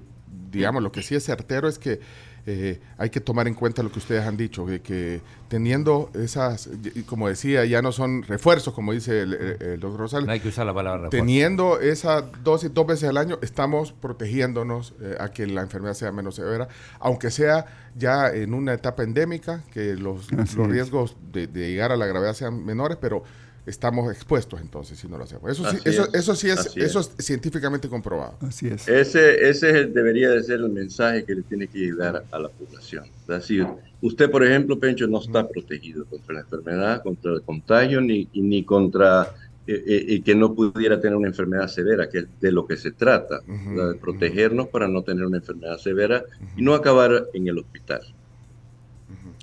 Speaker 3: digamos, lo que sí es certero es que eh, hay que tomar en cuenta lo que ustedes han dicho, de que teniendo esas, como decía, ya no son refuerzos, como dice el, doctor Rosales.
Speaker 6: No hay que usar la palabra
Speaker 3: refuerzo. Teniendo esa dosis dos veces al año, estamos protegiéndonos eh, a que la enfermedad sea menos severa, aunque sea ya en una etapa endémica, que los, los riesgos de, de llegar a la gravedad sean menores, pero estamos expuestos entonces si no lo hacemos. Eso sí, eso, eso sí es, eso es científicamente comprobado.
Speaker 4: Así es. Ese, ese debería de ser el mensaje que le tiene que llegar a la población. Es decir, usted, por ejemplo, Pencho, no está protegido contra la enfermedad, contra el contagio, ni, ni contra eh, eh que no pudiera tener una enfermedad severa, que es de lo que se trata, de protegernos para no tener una enfermedad severa y no acabar en el hospital.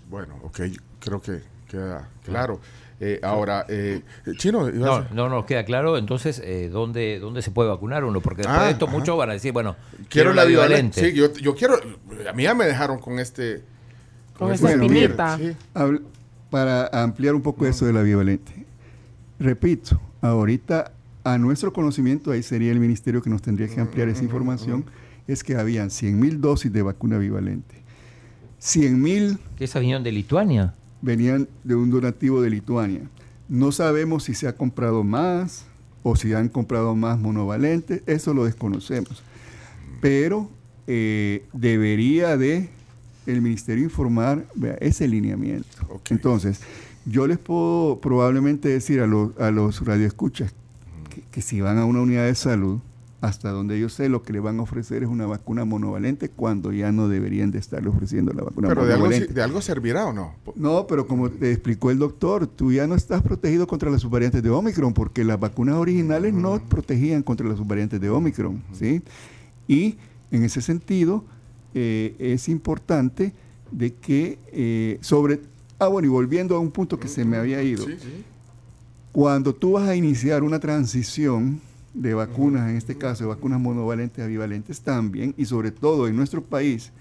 Speaker 3: Bueno, ok, creo que queda claro. Eh, ahora, eh, Chino.
Speaker 6: No, no nos queda claro entonces eh, ¿dónde, dónde se puede vacunar uno, porque después de esto muchos van a decir, bueno, quiero, la bivalente.
Speaker 3: Sí, yo, yo, quiero, a mí ya me dejaron con este.
Speaker 7: Con, esa espinita.
Speaker 5: Para ampliar un poco eso de la bivalente. Repito, ahorita a nuestro conocimiento, ahí sería el ministerio que nos tendría que ampliar esa información, es que habían 100 mil dosis de vacuna bivalente. 100 mil...
Speaker 6: ¿Que esa vinieron de Lituania?
Speaker 5: Venían de un donativo de Lituania. No sabemos si se ha comprado más o si han comprado más monovalentes, eso lo desconocemos. Pero eh, debería de el ministerio informar ese lineamiento. Entonces, yo les puedo probablemente decir a los, a los radioescuchas que si van a una unidad de salud, hasta donde yo sé, lo que le van a ofrecer es una vacuna monovalente cuando ya no deberían de estarle ofreciendo la vacuna monovalente.
Speaker 3: Pero de algo, servirá o no?
Speaker 5: No, pero como te explicó el doctor, tú ya no estás protegido contra las subvariantes de Omicron porque las vacunas originales no protegían contra las subvariantes de Omicron, ¿sí? Y en ese sentido eh, es importante de que eh, sobre... Ah, bueno, y volviendo a un punto que se me había ido. Cuando tú vas a iniciar una transición de vacunas, en este caso de vacunas monovalentes bivalentes también, y sobre todo en nuestro país,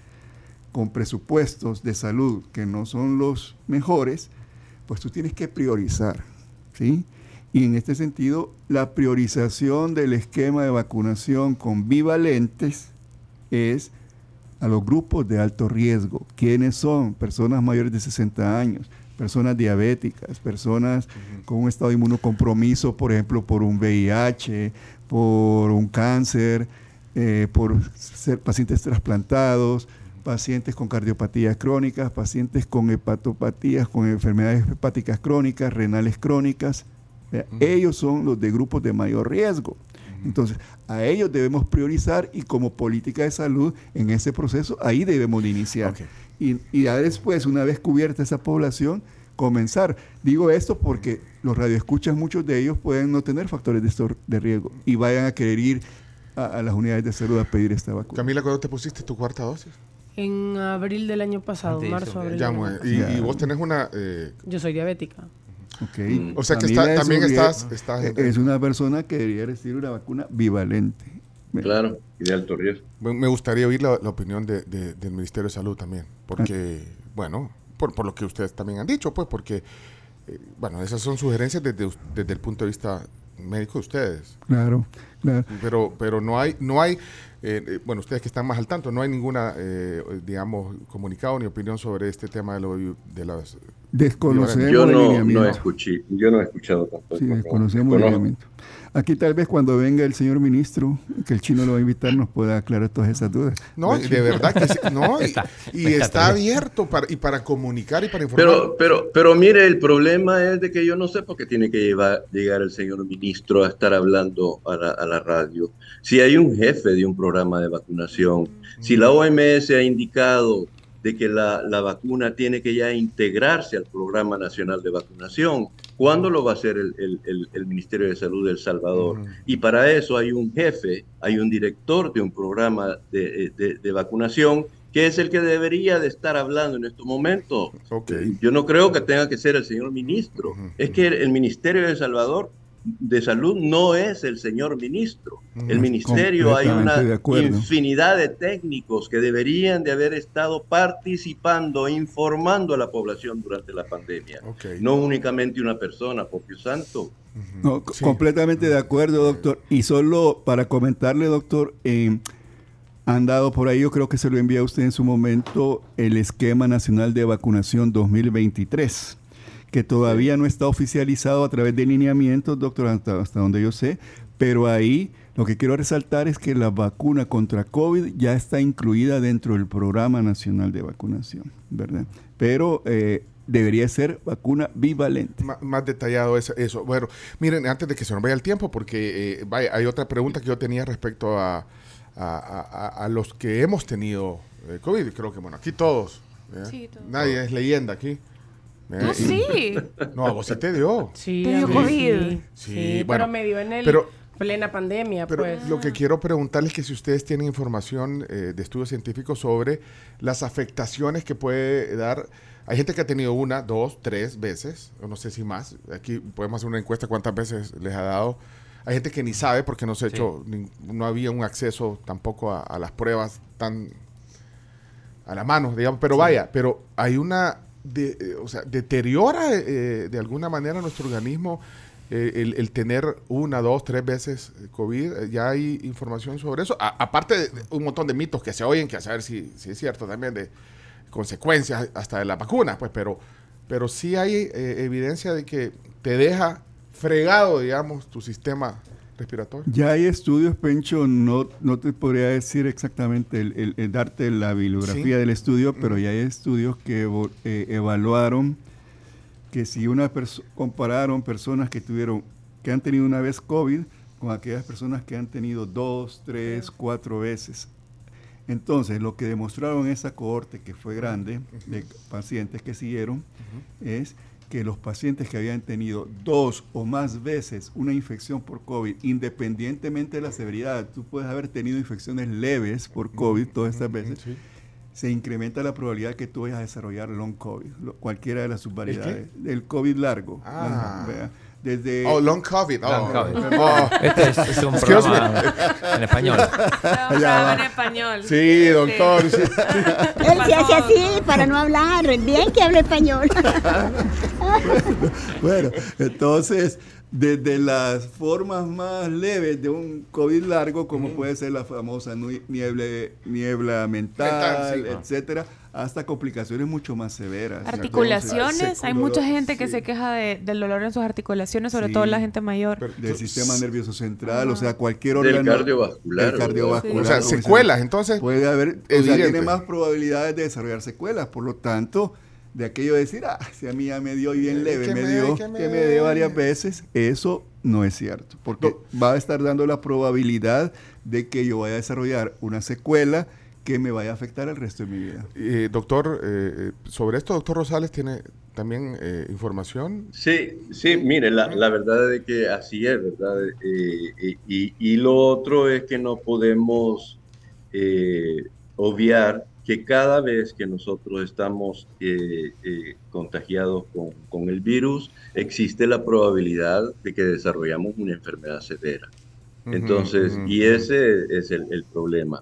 Speaker 5: con presupuestos de salud que no son los mejores, pues tú tienes que priorizar, ¿sí? Y en este sentido, la priorización del esquema de vacunación con bivalentes es a los grupos de alto riesgo. ¿Quiénes son? Personas mayores de 60 años, personas diabéticas, personas con un estado de inmunocompromiso, por ejemplo, por un VIH, por un cáncer, eh, por ser pacientes trasplantados, pacientes con cardiopatías crónicas, pacientes con hepatopatías, con enfermedades hepáticas crónicas, renales crónicas. Ellos son los de grupos de mayor riesgo. Entonces, a ellos debemos priorizar y como política de salud en ese proceso, ahí debemos de iniciar. Y, ya después, una vez cubierta esa población, comenzar. Digo esto porque los radioescuchas, muchos de ellos pueden no tener factores de, de riesgo y vayan a querer ir a, las unidades de salud a pedir esta vacuna.
Speaker 3: Camila, ¿cuándo te pusiste tu cuarta dosis?
Speaker 8: En abril del año pasado, marzo, abril. Ya,
Speaker 3: y, vos tenés una... Eh,
Speaker 8: Yo soy diabética.
Speaker 5: Okay.
Speaker 3: Mm. O sea que también estás,
Speaker 5: Es una persona que debería recibir una vacuna bivalente.
Speaker 4: Claro, y de alto riesgo.
Speaker 3: Me gustaría oír la, opinión de, del Ministerio de Salud también, porque, bueno, por, por, lo que ustedes también han dicho, pues, porque, eh, bueno, esas son sugerencias desde, desde el punto de vista médico de ustedes.
Speaker 5: Claro, claro.
Speaker 3: Pero, pero no hay, no hay, eh, eh, bueno, ustedes que están más al tanto, no hay ninguna, digamos, comunicado ni opinión sobre este tema de, lo, de las
Speaker 5: Desconocemos
Speaker 4: yo no, no escuché, yo no he escuchado tampoco.
Speaker 5: Sí, desconocemos el. Aquí tal vez cuando venga el señor ministro, que el chino lo va a invitar, nos pueda aclarar todas esas dudas.
Speaker 3: No, de verdad que sí, no, y está, abierto para, y para comunicar y para informar.
Speaker 4: Pero, pero, pero mire, el problema es de que yo no sé por qué tiene que llevar, llegar el señor ministro a estar hablando a la, a la radio. Si hay un jefe de un programa de vacunación, si la OMS ha indicado de que la, vacuna tiene que ya integrarse al Programa Nacional de Vacunación. ¿Cuándo lo va a hacer el, Ministerio de Salud de El Salvador? Y para eso hay un jefe, hay un director de un programa de, vacunación que es el que debería de estar hablando en estos momentos. Yo no creo que tenga que ser el señor ministro. Es que el Ministerio de El Salvador de salud no es el señor ministro. El ministerio hay una infinidad de técnicos que deberían de haber estado participando, informando a la población durante la pandemia. No únicamente una persona, porque santo.
Speaker 5: Completamente de acuerdo, doctor. Y solo para comentarle, doctor, eh, han dado por ahí, yo creo que se lo envía a usted en su momento, el esquema nacional de vacunación 2023 que todavía no está oficializado a través de lineamientos, doctor, hasta, donde yo sé, pero ahí lo que quiero resaltar es que la vacuna contra COVID ya está incluida dentro del Programa Nacional de Vacunación, ¿verdad? Pero eh, debería ser vacuna bivalente.
Speaker 3: más detallado eso, eso. Bueno, miren, antes de que se nos vaya el tiempo, porque eh, hay otra pregunta que yo tenía respecto a, a, los que hemos tenido eh, COVID. Creo que, bueno, aquí todos. Sí, todos. Nadie es leyenda aquí.
Speaker 7: No, sí.
Speaker 3: No, a vos sí te dio.
Speaker 8: Sí, te dio
Speaker 7: COVID.
Speaker 8: Sí, pero me dio en el plena pandemia,
Speaker 3: pero
Speaker 8: pues.
Speaker 3: Lo que quiero preguntarles es que si ustedes tienen información eh, de estudios científicos sobre las afectaciones que puede dar. Hay gente que ha tenido una, dos, tres veces, o no sé si más. Aquí podemos hacer una encuesta cuántas veces les ha dado. Hay gente que ni sabe porque no se ha hecho, no había un acceso tampoco a, las pruebas tan a la mano, digamos. Pero vaya, pero hay una de, eh, o sea, deteriora eh, de alguna manera nuestro organismo eh, el, tener una, dos, tres veces COVID. Ya hay información sobre eso. aparte de un montón de mitos que se oyen, que a saber si, si es cierto también de consecuencias hasta de la vacuna, pues, pero, pero sí hay evidencia de que te deja fregado, digamos, tu sistema
Speaker 5: ya hay estudios, Pencho, no, no te podría decir exactamente el, darte la bibliografía del estudio, pero ya hay estudios que eh, evaluaron que si una compararon personas que tuvieron, que han tenido una vez COVID con aquellas personas que han tenido dos, tres, cuatro veces. Entonces, lo que demostraron esa cohorte, que fue grande, de pacientes que siguieron, es que los pacientes que habían tenido dos o más veces una infección por COVID, independientemente de la severidad, tú puedes haber tenido infecciones leves por COVID todas estas veces, se incrementa la probabilidad que tú vayas a desarrollar long COVID, cualquiera de las subvariedades. El, COVID largo.
Speaker 3: Ah.
Speaker 5: Desde
Speaker 3: oh, long COVID.
Speaker 6: Oh. oh. Este es, un programa en español.
Speaker 7: en español.
Speaker 3: Sí, doctor. Sí.
Speaker 9: Él se hace así para no hablar. Bien que hable español.
Speaker 5: bueno, entonces desde las formas más leves de un COVID largo, como puede ser la famosa niebla, niebla mental, etcétera, hasta complicaciones mucho más severas.
Speaker 7: Articulaciones, hay mucha gente que se queja del dolor en sus articulaciones, sobre todo la gente mayor.
Speaker 5: del sistema nervioso central, o sea, cualquier órgano.
Speaker 4: Del cardiovascular.
Speaker 3: cardiovascular. O sea, secuelas, entonces.
Speaker 5: Puede haber, o sea, tiene más probabilidades de desarrollar secuelas, por lo tanto de aquello de decir, ah, si a mí ya me dio bien leve, me, dio, que me, dio varias veces, eso no es cierto, porque va a estar dando la probabilidad de que yo vaya a desarrollar una secuela que me vaya a afectar el resto de mi vida.
Speaker 3: Eh, doctor, eh, eh, sobre esto, doctor Rosales, ¿tiene también información?
Speaker 4: Sí, sí, mire, la, la, verdad es que así es, ¿verdad? y, y, lo otro es que no podemos obviar que cada vez que nosotros estamos eh, eh, contagiados con, con, el virus, existe la probabilidad de que desarrollamos una enfermedad severa. Entonces, y ese es el, el problema.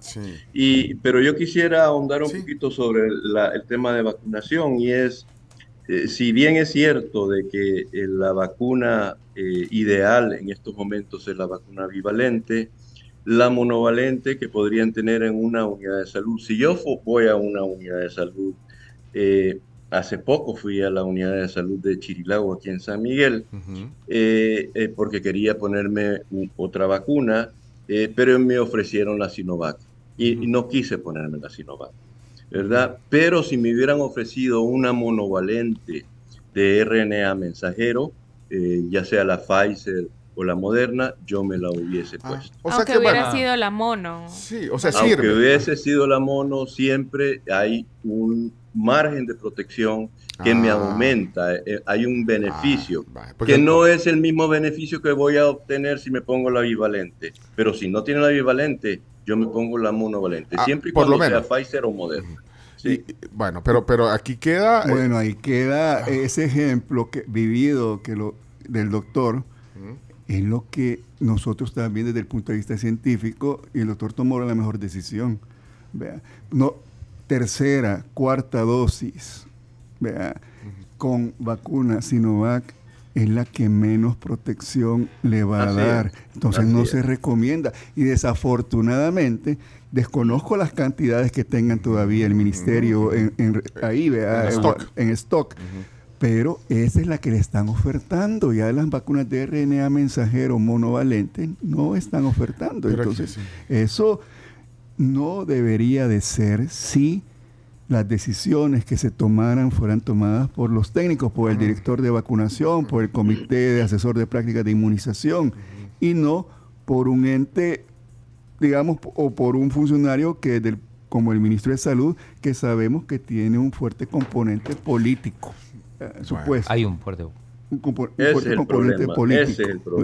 Speaker 4: Y, pero yo quisiera ahondar un poquito sobre el tema de vacunación y es, eh, si bien es cierto de que la vacuna ideal en estos momentos es la vacuna bivalente, la monovalente que podrían tener en una unidad de salud. Si yo voy a una unidad de salud, eh, hace poco fui a la unidad de salud de Chirilagua, aquí en San Miguel, eh, eh, porque quería ponerme otra vacuna, pero me ofrecieron la Sinovac y, no quise ponerme la Sinovac, ¿verdad? Pero si me hubieran ofrecido una monovalente de RNA mensajero, ya sea la Pfizer, o la moderna, yo me la hubiese ah, puesto.
Speaker 7: o sea Aunque hubiera sido la mono.
Speaker 3: Sí, o sea,
Speaker 4: Aunque hubiese sido la mono, siempre hay un margen de protección que me ah. aumenta, eh, hay un beneficio, ah, que no es el mismo beneficio que voy a obtener si me pongo la bivalente, pero si no tiene la bivalente, yo me pongo la monovalente, siempre y cuando sea Pfizer o Moderna.
Speaker 3: Sí. bueno, pero, pero aquí queda...
Speaker 5: Eh, bueno, ahí queda ese ejemplo que, vivido que lo, del doctor, es lo que nosotros también desde el punto de vista científico, y el doctor tomó la mejor decisión. Vea, no, tercera, cuarta dosis, vea, con vacuna Sinovac es la que menos protección le va a dar. Entonces no se recomienda. Y desafortunadamente, desconozco las cantidades que tengan todavía el ministerio en, ahí, vea, en stock pero esa es la que le están ofertando. Ya las vacunas de RNA mensajero monovalente no están ofertando. Entonces, eso no debería de ser si las decisiones que se tomaran fueran tomadas por los técnicos, por el director de vacunación, por el comité de asesor de prácticas de inmunización, y no por un ente, digamos, o por un funcionario que del, como el ministro de Salud, que sabemos que tiene un fuerte componente político.
Speaker 6: Eh, hay un fuerte
Speaker 5: un, componente político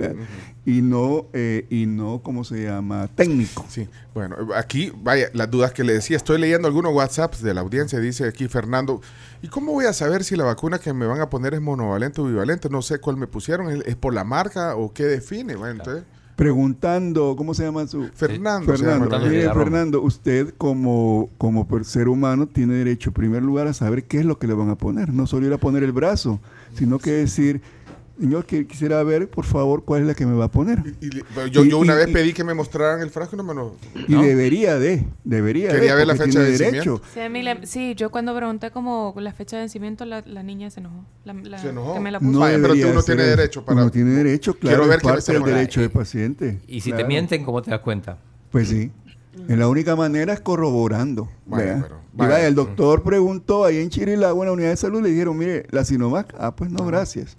Speaker 5: y no eh, y no cómo se llama técnico.
Speaker 3: Sí bueno aquí vaya las dudas que le decía. Estoy leyendo algunos WhatsApps de la audiencia. Dice aquí Fernando y cómo voy a saber si la vacuna que me van a poner es monovalente o bivalente no sé cuál me pusieron. Es, por la marca o qué define bueno entonces
Speaker 5: preguntando, ¿cómo se llama su?
Speaker 3: Fernando.
Speaker 5: Fernando, Fernando, usted como, como ser humano tiene derecho, en primer lugar, a saber qué es lo que le van a poner. No solo ir a poner el brazo, sino que decir, Señor, que quisiera ver, por favor, cuál es la que me va a poner.
Speaker 3: yo, yo una vez pedí que me mostraran el frasco y no me lo...
Speaker 5: Y debería de, debería
Speaker 3: Quería ver la fecha de vencimiento.
Speaker 7: Sí, yo cuando pregunté como la fecha de vencimiento, la, la niña se enojó.
Speaker 3: se enojó. Que me la no pero tú no tienes derecho para...
Speaker 5: No tiene derecho, claro, Quiero ver es parte del derecho del paciente.
Speaker 6: Y si te mienten, ¿cómo te das cuenta?
Speaker 5: Pues sí. En la única manera es corroborando. el doctor preguntó ahí en Chirilagua, en la unidad de salud, le dijeron, mire, la Sinovac, ah, pues no, gracias.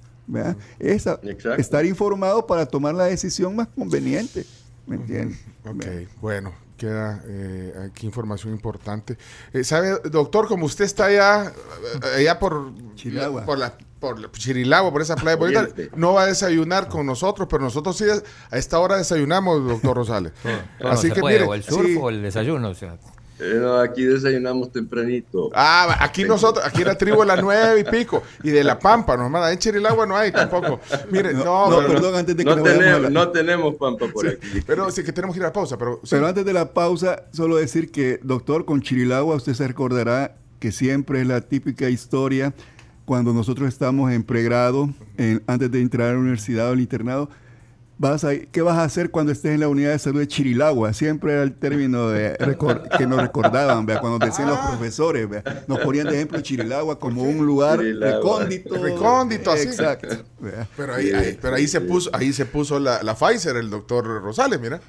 Speaker 5: Esa, estar informado para tomar la decisión más conveniente. ¿Me entiendes?
Speaker 3: Ok, bueno, queda eh, aquí información importante. Eh, ¿Sabe, doctor, como usted está allá, eh, allá por Chirilagua, por la, por Chirilagua, por esa playa bonita, no va a desayunar con nosotros, pero nosotros sí a esta hora desayunamos, doctor Rosales.
Speaker 6: Así que mire, o el surf o el desayuno, o sea.
Speaker 4: Eh, aquí desayunamos tempranito.
Speaker 3: Ah, aquí nosotros, aquí la tribu es las nueve y pico. Y de la Pampa, manda. En Chirilagua no hay tampoco. Mire, no,
Speaker 4: no, perdón, antes de que no, tenemos, no tenemos Pampa por aquí.
Speaker 3: Pero sí que tenemos que ir a la pausa. Pero,
Speaker 5: pero antes de la pausa, solo decir que, doctor, con Chirilagua usted se recordará que siempre es la típica historia cuando nosotros estamos en pregrado, antes de entrar a la universidad o al internado, vas a, ¿qué vas a hacer cuando estés en la unidad de salud de Chirilagua? Siempre era el término de que nos recordaban, ¿vea? cuando decían los profesores, ¿vea? nos ponían de ejemplo Chirilagua como un lugar recóndito.
Speaker 3: Recóndito, así. Exacto. Pero ahí, pero ahí se puso, ahí se puso la, la Pfizer, el doctor Rosales, mira.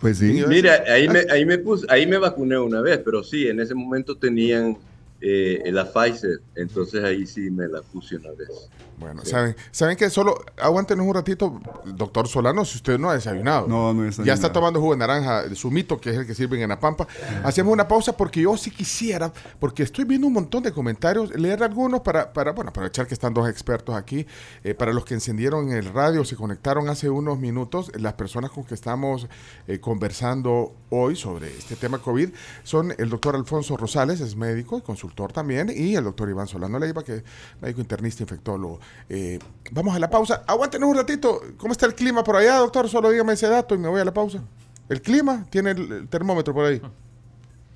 Speaker 4: Pues sí. Mira, ahí me, ahí me puse, ahí me vacuné una vez, pero sí, en ese momento tenían eh, la Pfizer, entonces ahí sí me la puse una vez.
Speaker 3: Bueno, ¿saben, saben que solo aguántenos un ratito, doctor Solano, si usted no ha desayunado.
Speaker 5: No, no desayunado.
Speaker 3: Ya está tomando jugo de naranja, su mito, que es el que sirven en la pampa. Hacemos una pausa porque yo sí quisiera, porque estoy viendo un montón de comentarios, leer algunos para, para bueno, aprovechar que están dos expertos aquí. Eh, para los que encendieron el radio, se conectaron hace unos minutos, las personas con que estamos eh, conversando hoy sobre este tema COVID son el doctor Alfonso Rosales, es médico y consultor también, y el doctor Iván Solano Leiva, que es médico internista, infectólogo. Eh, vamos a la pausa. Aguántenos un ratito. ¿Cómo está el clima por allá, doctor? Solo dígame ese dato y me voy a la pausa. ¿El clima? ¿Tiene el, termómetro por ahí?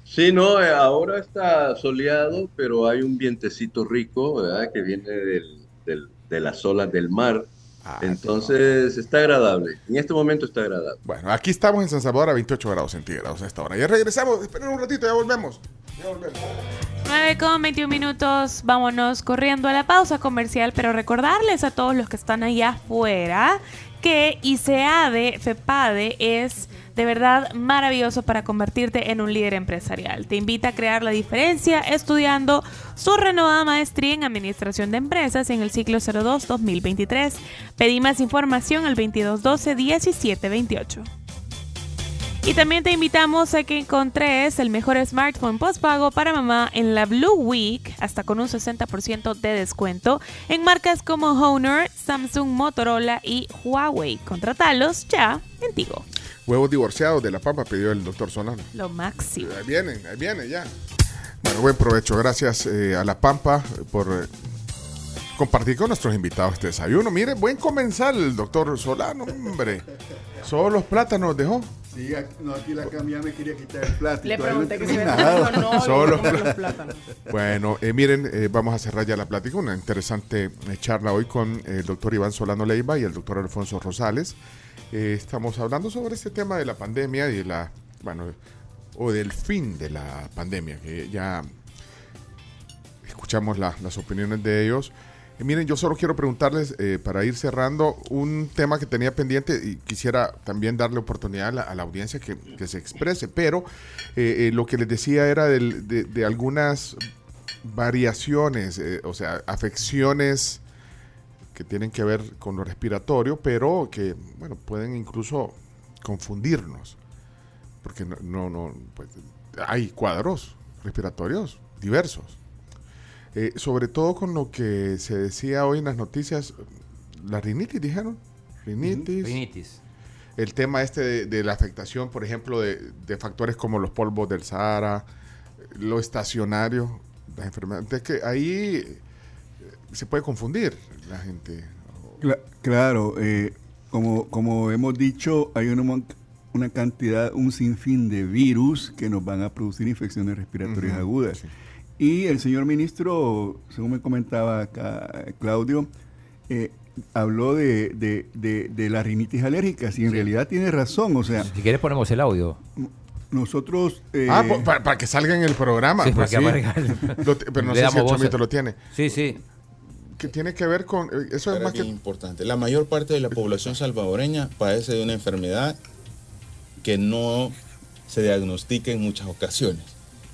Speaker 4: Sí, no, eh, ahora está soleado, pero hay un vientecito rico, ¿verdad? Que viene de las olas del mar. Ah, Entonces está agradable. En este momento está agradable.
Speaker 3: Bueno, aquí estamos en San Salvador a 28 grados centígrados a esta hora. Ya regresamos. Esperen un ratito, ya volvemos. Ya volvemos.
Speaker 7: 9 con 21 minutos, vámonos corriendo a la pausa comercial, pero recordarles a todos los que están allá afuera que ICEADE, FEPADE es de verdad maravilloso para convertirte en un líder empresarial. Te invita a crear la diferencia estudiando su renovada maestría en Administración de Empresas en el ciclo 02-2023. Pedí más información al 2212-1728. Y también te invitamos a que encontres el mejor smartphone postpago para mamá en la Blue Week, hasta con un 60% de descuento en marcas como Honor, Samsung, Motorola y Huawei. Contratalos ya en.
Speaker 3: Huevos divorciados de la papa pidió el doctor Solano.
Speaker 7: Lo máximo.
Speaker 3: Ahí vienen, ahí viene ya. Bueno, buen provecho. Gracias eh, a la Pampa por eh, compartir con nuestros invitados este desayuno. Mire, buen comenzar el doctor Solano, hombre. Solo los plátanos dejó.
Speaker 5: Sí, aquí, no, aquí la cambia me quería quitar el plátano.
Speaker 8: Le pregunté que si me no,
Speaker 3: Solo los plátanos. Bueno, eh, miren, eh, vamos a cerrar ya la plática. Una interesante eh, charla hoy con el doctor Iván Solano Leiva y el doctor Alfonso Rosales. Estamos hablando sobre este tema de la pandemia y de la, bueno, o del fin de la pandemia, que ya escuchamos las opiniones de ellos. Eh, miren, yo solo quiero preguntarles, eh, para ir cerrando, un tema que tenía pendiente y quisiera también darle oportunidad a la, audiencia que, se exprese, pero eh, lo que les decía era de, algunas variaciones, o sea, afecciones que tienen que ver con lo respiratorio, pero que, bueno, pueden incluso confundirnos, porque no, no, pues, hay cuadros respiratorios diversos. Eh, sobre todo con lo que se decía hoy en las noticias, la rinitis, dijeron. Rinitis.
Speaker 6: Rinitis.
Speaker 3: El tema este de, la afectación, por ejemplo, de, factores como los polvos del Sahara, lo estacionario, las enfermedades. que ahí se puede confundir la gente.
Speaker 5: claro, eh, como, como hemos dicho, hay una, una cantidad, un sinfín de virus que nos van a producir infecciones respiratorias agudas. Y el señor ministro, según me comentaba acá Claudio, eh, habló de, de, la rinitis alérgica, y en realidad tiene razón, o sea...
Speaker 6: Si quieres ponemos el audio.
Speaker 5: Nosotros...
Speaker 3: Eh, ah, para, que salga en el programa. Sí, pues para que pero no sé si el chomito lo tiene.
Speaker 6: Sí, sí.
Speaker 3: Que tiene que ver con... Eh, eso es más que...
Speaker 10: importante. La mayor parte de la población salvadoreña padece de una enfermedad que no se diagnostica en muchas ocasiones.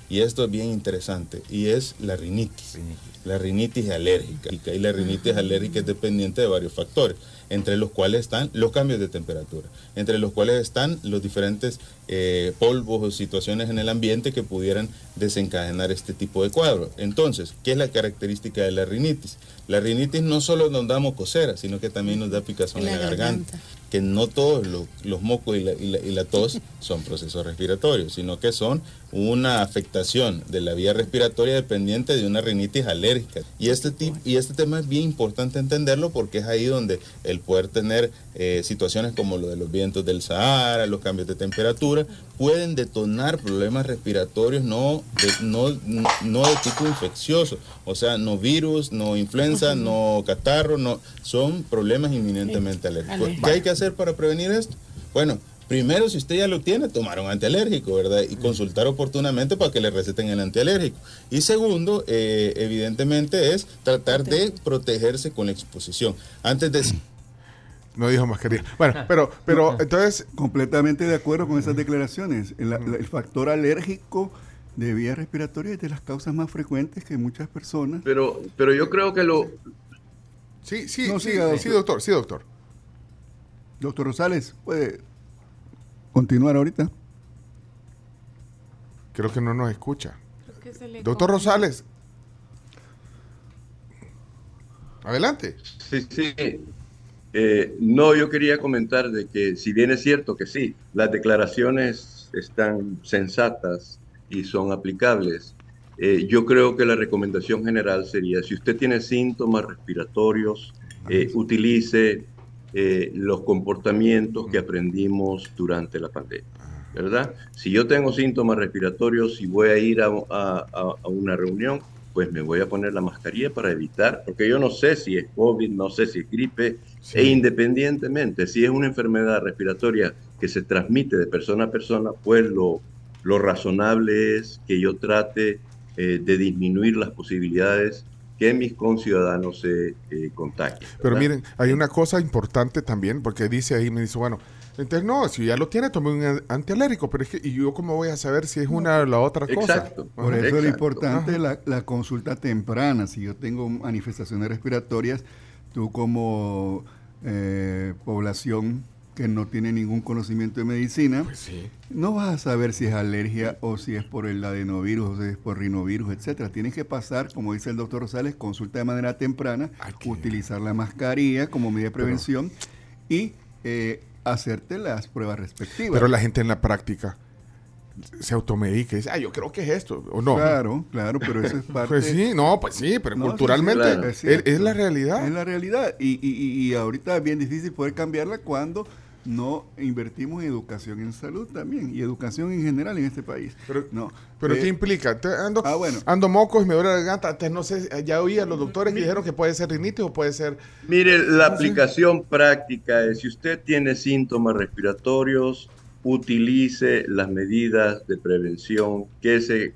Speaker 10: Y esto es bien interesante, y es la rinitis. La rinitis alérgica. Y la rinitis alérgica es dependiente de varios factores, entre los cuales están los cambios de temperatura, entre los cuales están los diferentes eh, polvos o situaciones en el ambiente que pudieran desencadenar este tipo de cuadro. Entonces, ¿qué es la característica de la rinitis? La rinitis no solo nos da mocosera, sino que también nos da picazón en la, garganta. que no todos los, los mocos y la, y, la, y la tos son procesos respiratorios, sino que son una afectación de la vía respiratoria dependiente de una rinitis alérgica. Y este, tip, y este tema es bien importante entenderlo porque es ahí donde el poder tener eh, situaciones como lo de los vientos del Sahara, los cambios de temperatura, pueden detonar problemas respiratorios no de, no, no de tipo infeccioso, o sea, no virus, no influenza, no catarro, no, son problemas inminentemente alérgicos. ¿Qué hay que hacer para prevenir esto? Bueno, Primero, si usted ya lo tiene, tomar un antialérgico, ¿verdad? Y consultar oportunamente para que le receten el antialérgico. Y segundo, eh, evidentemente, es tratar de protegerse con la exposición. Antes de...
Speaker 3: No dijo mascarilla. Bueno, pero, pero entonces...
Speaker 5: Completamente de acuerdo con esas declaraciones. El, el factor alérgico de vía respiratoria es de las causas más frecuentes que muchas personas.
Speaker 4: Pero, pero yo creo que lo...
Speaker 3: Sí, sí, no, sí, doctor. sí, doctor, sí, doctor.
Speaker 5: Doctor Rosales, puede continuar ahorita.
Speaker 3: Creo que no nos escucha. Doctor Rosales. Adelante.
Speaker 4: Sí, sí. Eh, no, yo quería comentar de que si bien es cierto que sí, las declaraciones están sensatas y son aplicables, eh, yo creo que la recomendación general sería, si usted tiene síntomas respiratorios, eh, utilice eh, los comportamientos que aprendimos durante la pandemia, ¿verdad? Si yo tengo síntomas respiratorios y voy a ir a, a, a, una reunión, pues me voy a poner la mascarilla para evitar, porque yo no sé si es COVID, no sé si es gripe, sí. e independientemente, si es una enfermedad respiratoria que se transmite de persona a persona, pues lo, lo razonable es que yo trate eh, de disminuir las posibilidades que mis conciudadanos se eh, contagien.
Speaker 3: Pero miren, hay una cosa importante también, porque dice ahí, me dice, bueno, entonces no, si ya lo tiene, tome un antialérgico, pero es que, ¿y yo cómo voy a saber si es una o la otra cosa?
Speaker 4: Exacto.
Speaker 5: Por eso
Speaker 4: Exacto.
Speaker 5: es importante la, la, consulta temprana. Si yo tengo manifestaciones respiratorias, tú como eh, población que no tiene ningún conocimiento de medicina,
Speaker 3: pues sí.
Speaker 5: no vas a saber si es alergia o si es por el adenovirus o si es por rinovirus, etcétera. Tienes que pasar, como dice el doctor Rosales, consulta de manera temprana,
Speaker 3: que...
Speaker 5: utilizar la mascarilla como medida de prevención pero... y eh, hacerte las pruebas respectivas.
Speaker 3: Pero la gente en la práctica se automedica y dice, ah, yo creo que es esto, o no.
Speaker 5: Claro, claro, pero eso es parte...
Speaker 3: pues sí, no, pues sí, pero no, culturalmente sí, claro. es, es, es, la realidad.
Speaker 5: Es la realidad y, y, y ahorita es bien difícil poder cambiarla cuando no invertimos en educación en salud también y educación en general en este país.
Speaker 3: Pero,
Speaker 5: no.
Speaker 3: pero eh, ¿qué implica? Ando,
Speaker 5: ah, bueno.
Speaker 3: ando mocos y me duele la garganta. Antes no sé, ya oí a los doctores que dijeron que puede ser rinitis o puede ser...
Speaker 4: Mire, la aplicación práctica es si usted tiene síntomas respiratorios, utilice las medidas de prevención que, se,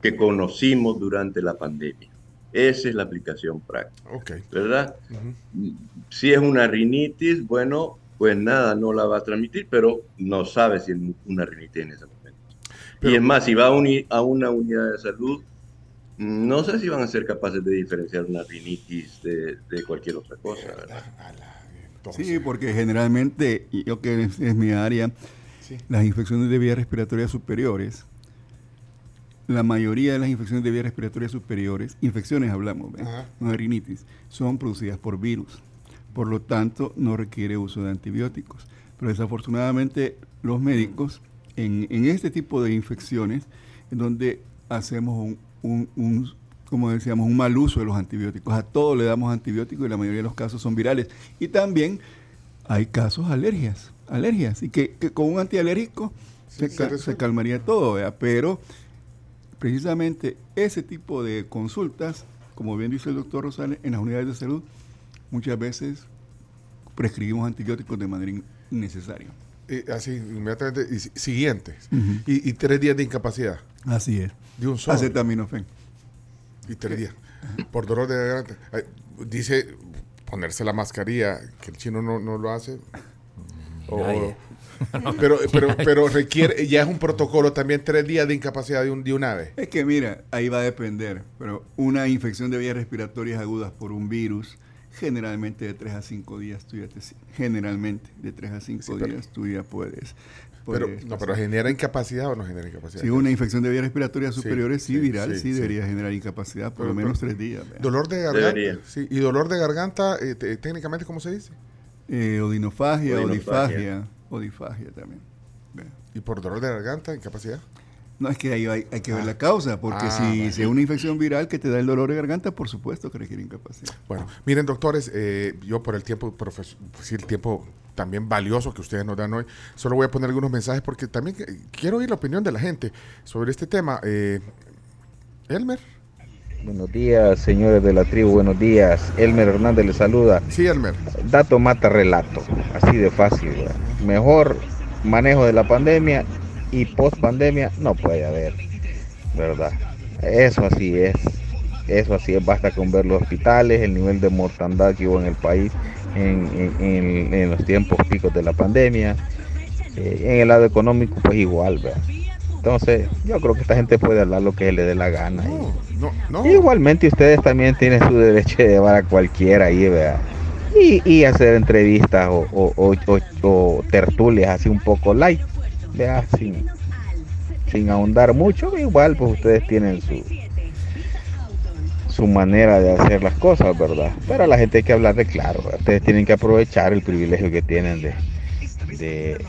Speaker 4: que conocimos durante la pandemia. Esa es la aplicación práctica.
Speaker 3: Okay.
Speaker 4: ¿Verdad? Uh -huh. Si es una rinitis, bueno, pues nada, no la va a transmitir, pero no sabe si es una rinitis en ese momento. Pero, y es más, si va a, a, una unidad de salud, no sé si van a ser capaces de diferenciar una rinitis de, de cualquier otra cosa. ¿verdad?
Speaker 5: Sí, porque generalmente, yo que es, es mi área, sí. las infecciones de vías respiratorias superiores, la mayoría de las infecciones de vías respiratorias superiores, infecciones hablamos, no de rinitis, son producidas por virus por lo tanto no requiere uso de antibióticos. Pero desafortunadamente los médicos en, en este tipo de infecciones, en donde hacemos un, un, un, como decíamos, un mal uso de los antibióticos, a todo le damos antibióticos y la mayoría de los casos son virales. Y también hay casos alergias, alergias, y que, que con un antialérgico sí, se, se, se, calmaría todo, pero precisamente ese tipo de consultas, como bien dice el doctor Rosales, en las unidades de salud, muchas veces prescribimos antibióticos de manera innecesaria.
Speaker 3: Y así, inmediatamente, y, siguiente. Uh -huh. y, y, tres días de incapacidad.
Speaker 5: Así es.
Speaker 3: De un solo.
Speaker 5: Acetaminofén.
Speaker 3: Y tres días. Por dolor de garganta. Dice ponerse la mascarilla, que el chino no, no lo hace. O, pero, pero, pero requiere, ya es un protocolo también tres días de incapacidad de un, de una vez.
Speaker 5: Es que mira, ahí va a depender, pero una infección de vías respiratorias agudas por un virus, generalmente de 3 a 5 días tú ya te, generalmente de 3 a 5 sí, días tú ya puedes,
Speaker 3: puedes pero, no, pero genera incapacidad o no genera incapacidad
Speaker 5: si una infección de vías respiratorias superiores sí, sí viral sí, debería generar incapacidad por pero, lo menos 3 días
Speaker 3: ¿verdad? dolor de garganta sí, y dolor de garganta eh, técnicamente cómo se dice
Speaker 5: Eh, odinofagia,
Speaker 4: Odinofagia.
Speaker 5: odifagia, odifagia también.
Speaker 3: ¿Y por dolor de garganta, incapacidad?
Speaker 5: No, es que ahí hay, hay que ver
Speaker 3: Ah.
Speaker 5: la causa, porque
Speaker 3: Ah,
Speaker 5: si,
Speaker 3: vale.
Speaker 5: es una infección viral que te da el dolor de garganta, por supuesto que requiere incapacidad.
Speaker 3: Bueno, miren, doctores, eh, yo por el tiempo, profes- pues, sí, el tiempo también valioso que ustedes nos dan hoy, solo voy a poner algunos mensajes porque también quiero oír la opinión de la gente sobre este tema. Eh, Elmer.
Speaker 11: Buenos días, señores de la tribu, buenos días. Elmer Hernández les saluda.
Speaker 3: Sí, Elmer.
Speaker 11: Dato mata relato, así de fácil. ¿verdad? Mejor manejo de la pandemia y post pandemia no puede haber, ¿verdad? Eso así es, eso así es, basta con ver los hospitales, el nivel de mortandad que hubo en el país en, en- en- en los tiempos picos de la pandemia. Eh, en el lado económico, pues igual, ¿verdad? Entonces, yo creo que esta gente puede hablar lo que le dé la gana. y-
Speaker 3: No, no, no.
Speaker 11: Igualmente ustedes también tienen su derecho de llevar a cualquiera ahí, ¿verdad? Y, y hacer entrevistas o, o- o- o- o tertulias así un poco light, Sin, sin ahondar mucho, igual pues ustedes tienen su su manera de hacer las cosas, ¿verdad? Pero a la gente hay que hablarle claro, ¿verdad? ustedes tienen que aprovechar el privilegio que tienen de, de,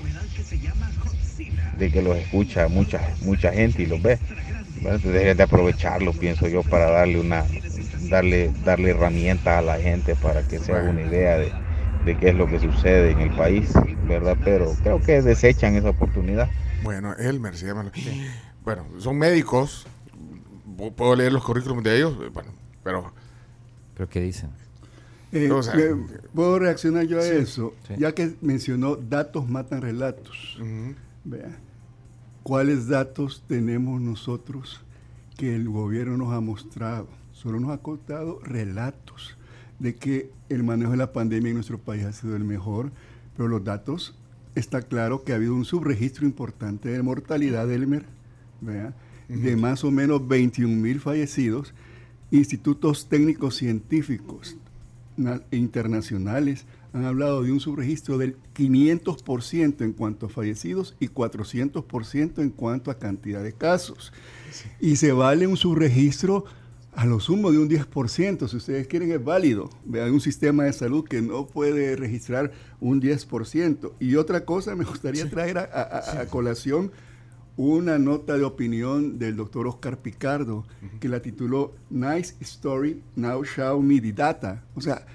Speaker 11: de que los escucha mucha, mucha gente y los ve. Dejen de aprovecharlo, pienso yo, para darle una darle darle herramientas a la gente para que se haga una idea de, de qué es lo que sucede en el país, ¿verdad? Pero creo que desechan esa oportunidad.
Speaker 3: Bueno, Elmer se llama. Bueno, son médicos. Puedo leer los currículums de ellos. Bueno, pero.
Speaker 6: ¿Pero qué dicen?
Speaker 5: Eh,
Speaker 3: O sea,
Speaker 5: ¿Puedo reaccionar yo a
Speaker 3: sí,
Speaker 5: eso?
Speaker 6: sí.
Speaker 5: Ya que mencionó datos matan relatos. Vea, ¿cuáles datos tenemos nosotros que el gobierno nos ha mostrado? Solo nos ha contado relatos de que el manejo de la pandemia en nuestro país ha sido el mejor, pero los datos está claro que ha habido un subregistro importante de mortalidad, Elmer, ¿vea? de más o menos 21 mil fallecidos. Institutos técnicos científicos na- internacionales han hablado de un subregistro del 500% en cuanto a fallecidos y 400% en cuanto a cantidad de casos. Y se vale un subregistro a lo sumo de un 10%, si ustedes quieren es válido. Vean un sistema de salud que no puede registrar un 10%. Y otra cosa, me gustaría traer a, a- a- a colación una nota de opinión del doctor Oscar Picardo, que la tituló Nice Story, Now Show Me the Data. O sea,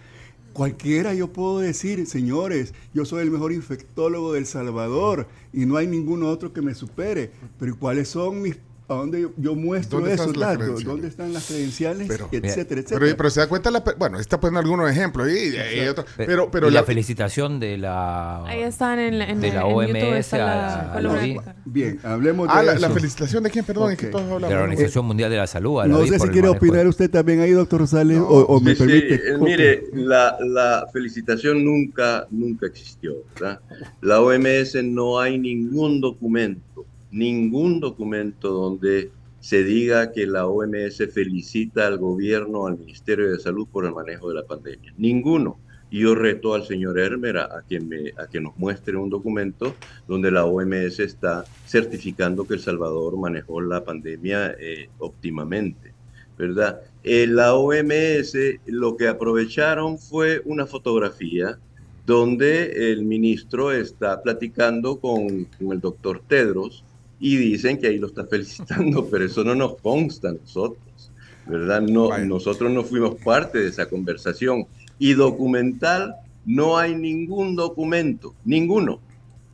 Speaker 5: cualquiera yo puedo decir, señores, yo soy el mejor infectólogo del Salvador y no hay ningún otro que me supere. Pero ¿cuáles son mis... ¿A dónde yo, yo muestro
Speaker 3: ¿Dónde están
Speaker 5: esos
Speaker 3: las
Speaker 5: datos?
Speaker 3: credenciales?
Speaker 5: ¿Dónde están las credenciales?
Speaker 3: Pero-
Speaker 5: etcétera, etcétera.
Speaker 3: Pero, pero se da cuenta, la, bueno, está poniendo algunos ejemplos. Y, y- y otro-
Speaker 6: Pe-
Speaker 3: pero, pero
Speaker 6: la,
Speaker 3: la-
Speaker 6: felicitación de la
Speaker 7: Ahí están en, la- en,
Speaker 6: de la
Speaker 7: en
Speaker 6: OMS a
Speaker 7: la
Speaker 6: a.
Speaker 5: Bien, hablemos de
Speaker 3: Ah, la,
Speaker 5: eso.
Speaker 3: la felicitación de quién, perdón, es que todos
Speaker 6: de la
Speaker 3: hablamos.
Speaker 6: Organización Mundial de la Salud. a la
Speaker 5: No sé si quiere opinar usted también ahí, doctor Rosales, o, o me
Speaker 4: Sí,
Speaker 5: permite.
Speaker 4: eh, mire, la, la felicitación nunca, nunca existió. ¿verdad? La OMS no hay ningún documento, ningún documento donde se diga que la OMS felicita al gobierno, al Ministerio de Salud por el manejo de la pandemia. Ninguno. Y yo reto al señor Hermer a, que a nos muestre un documento donde la OMS está certificando que El Salvador manejó la pandemia eh, óptimamente. ¿verdad? Eh, la OMS lo que aprovecharon fue una fotografía donde el ministro está platicando con el doctor Tedros y dicen que ahí lo está felicitando, pero eso no nos consta a nosotros, ¿verdad? No, nosotros no fuimos parte de esa conversación. Y documental, no hay ningún documento, ninguno.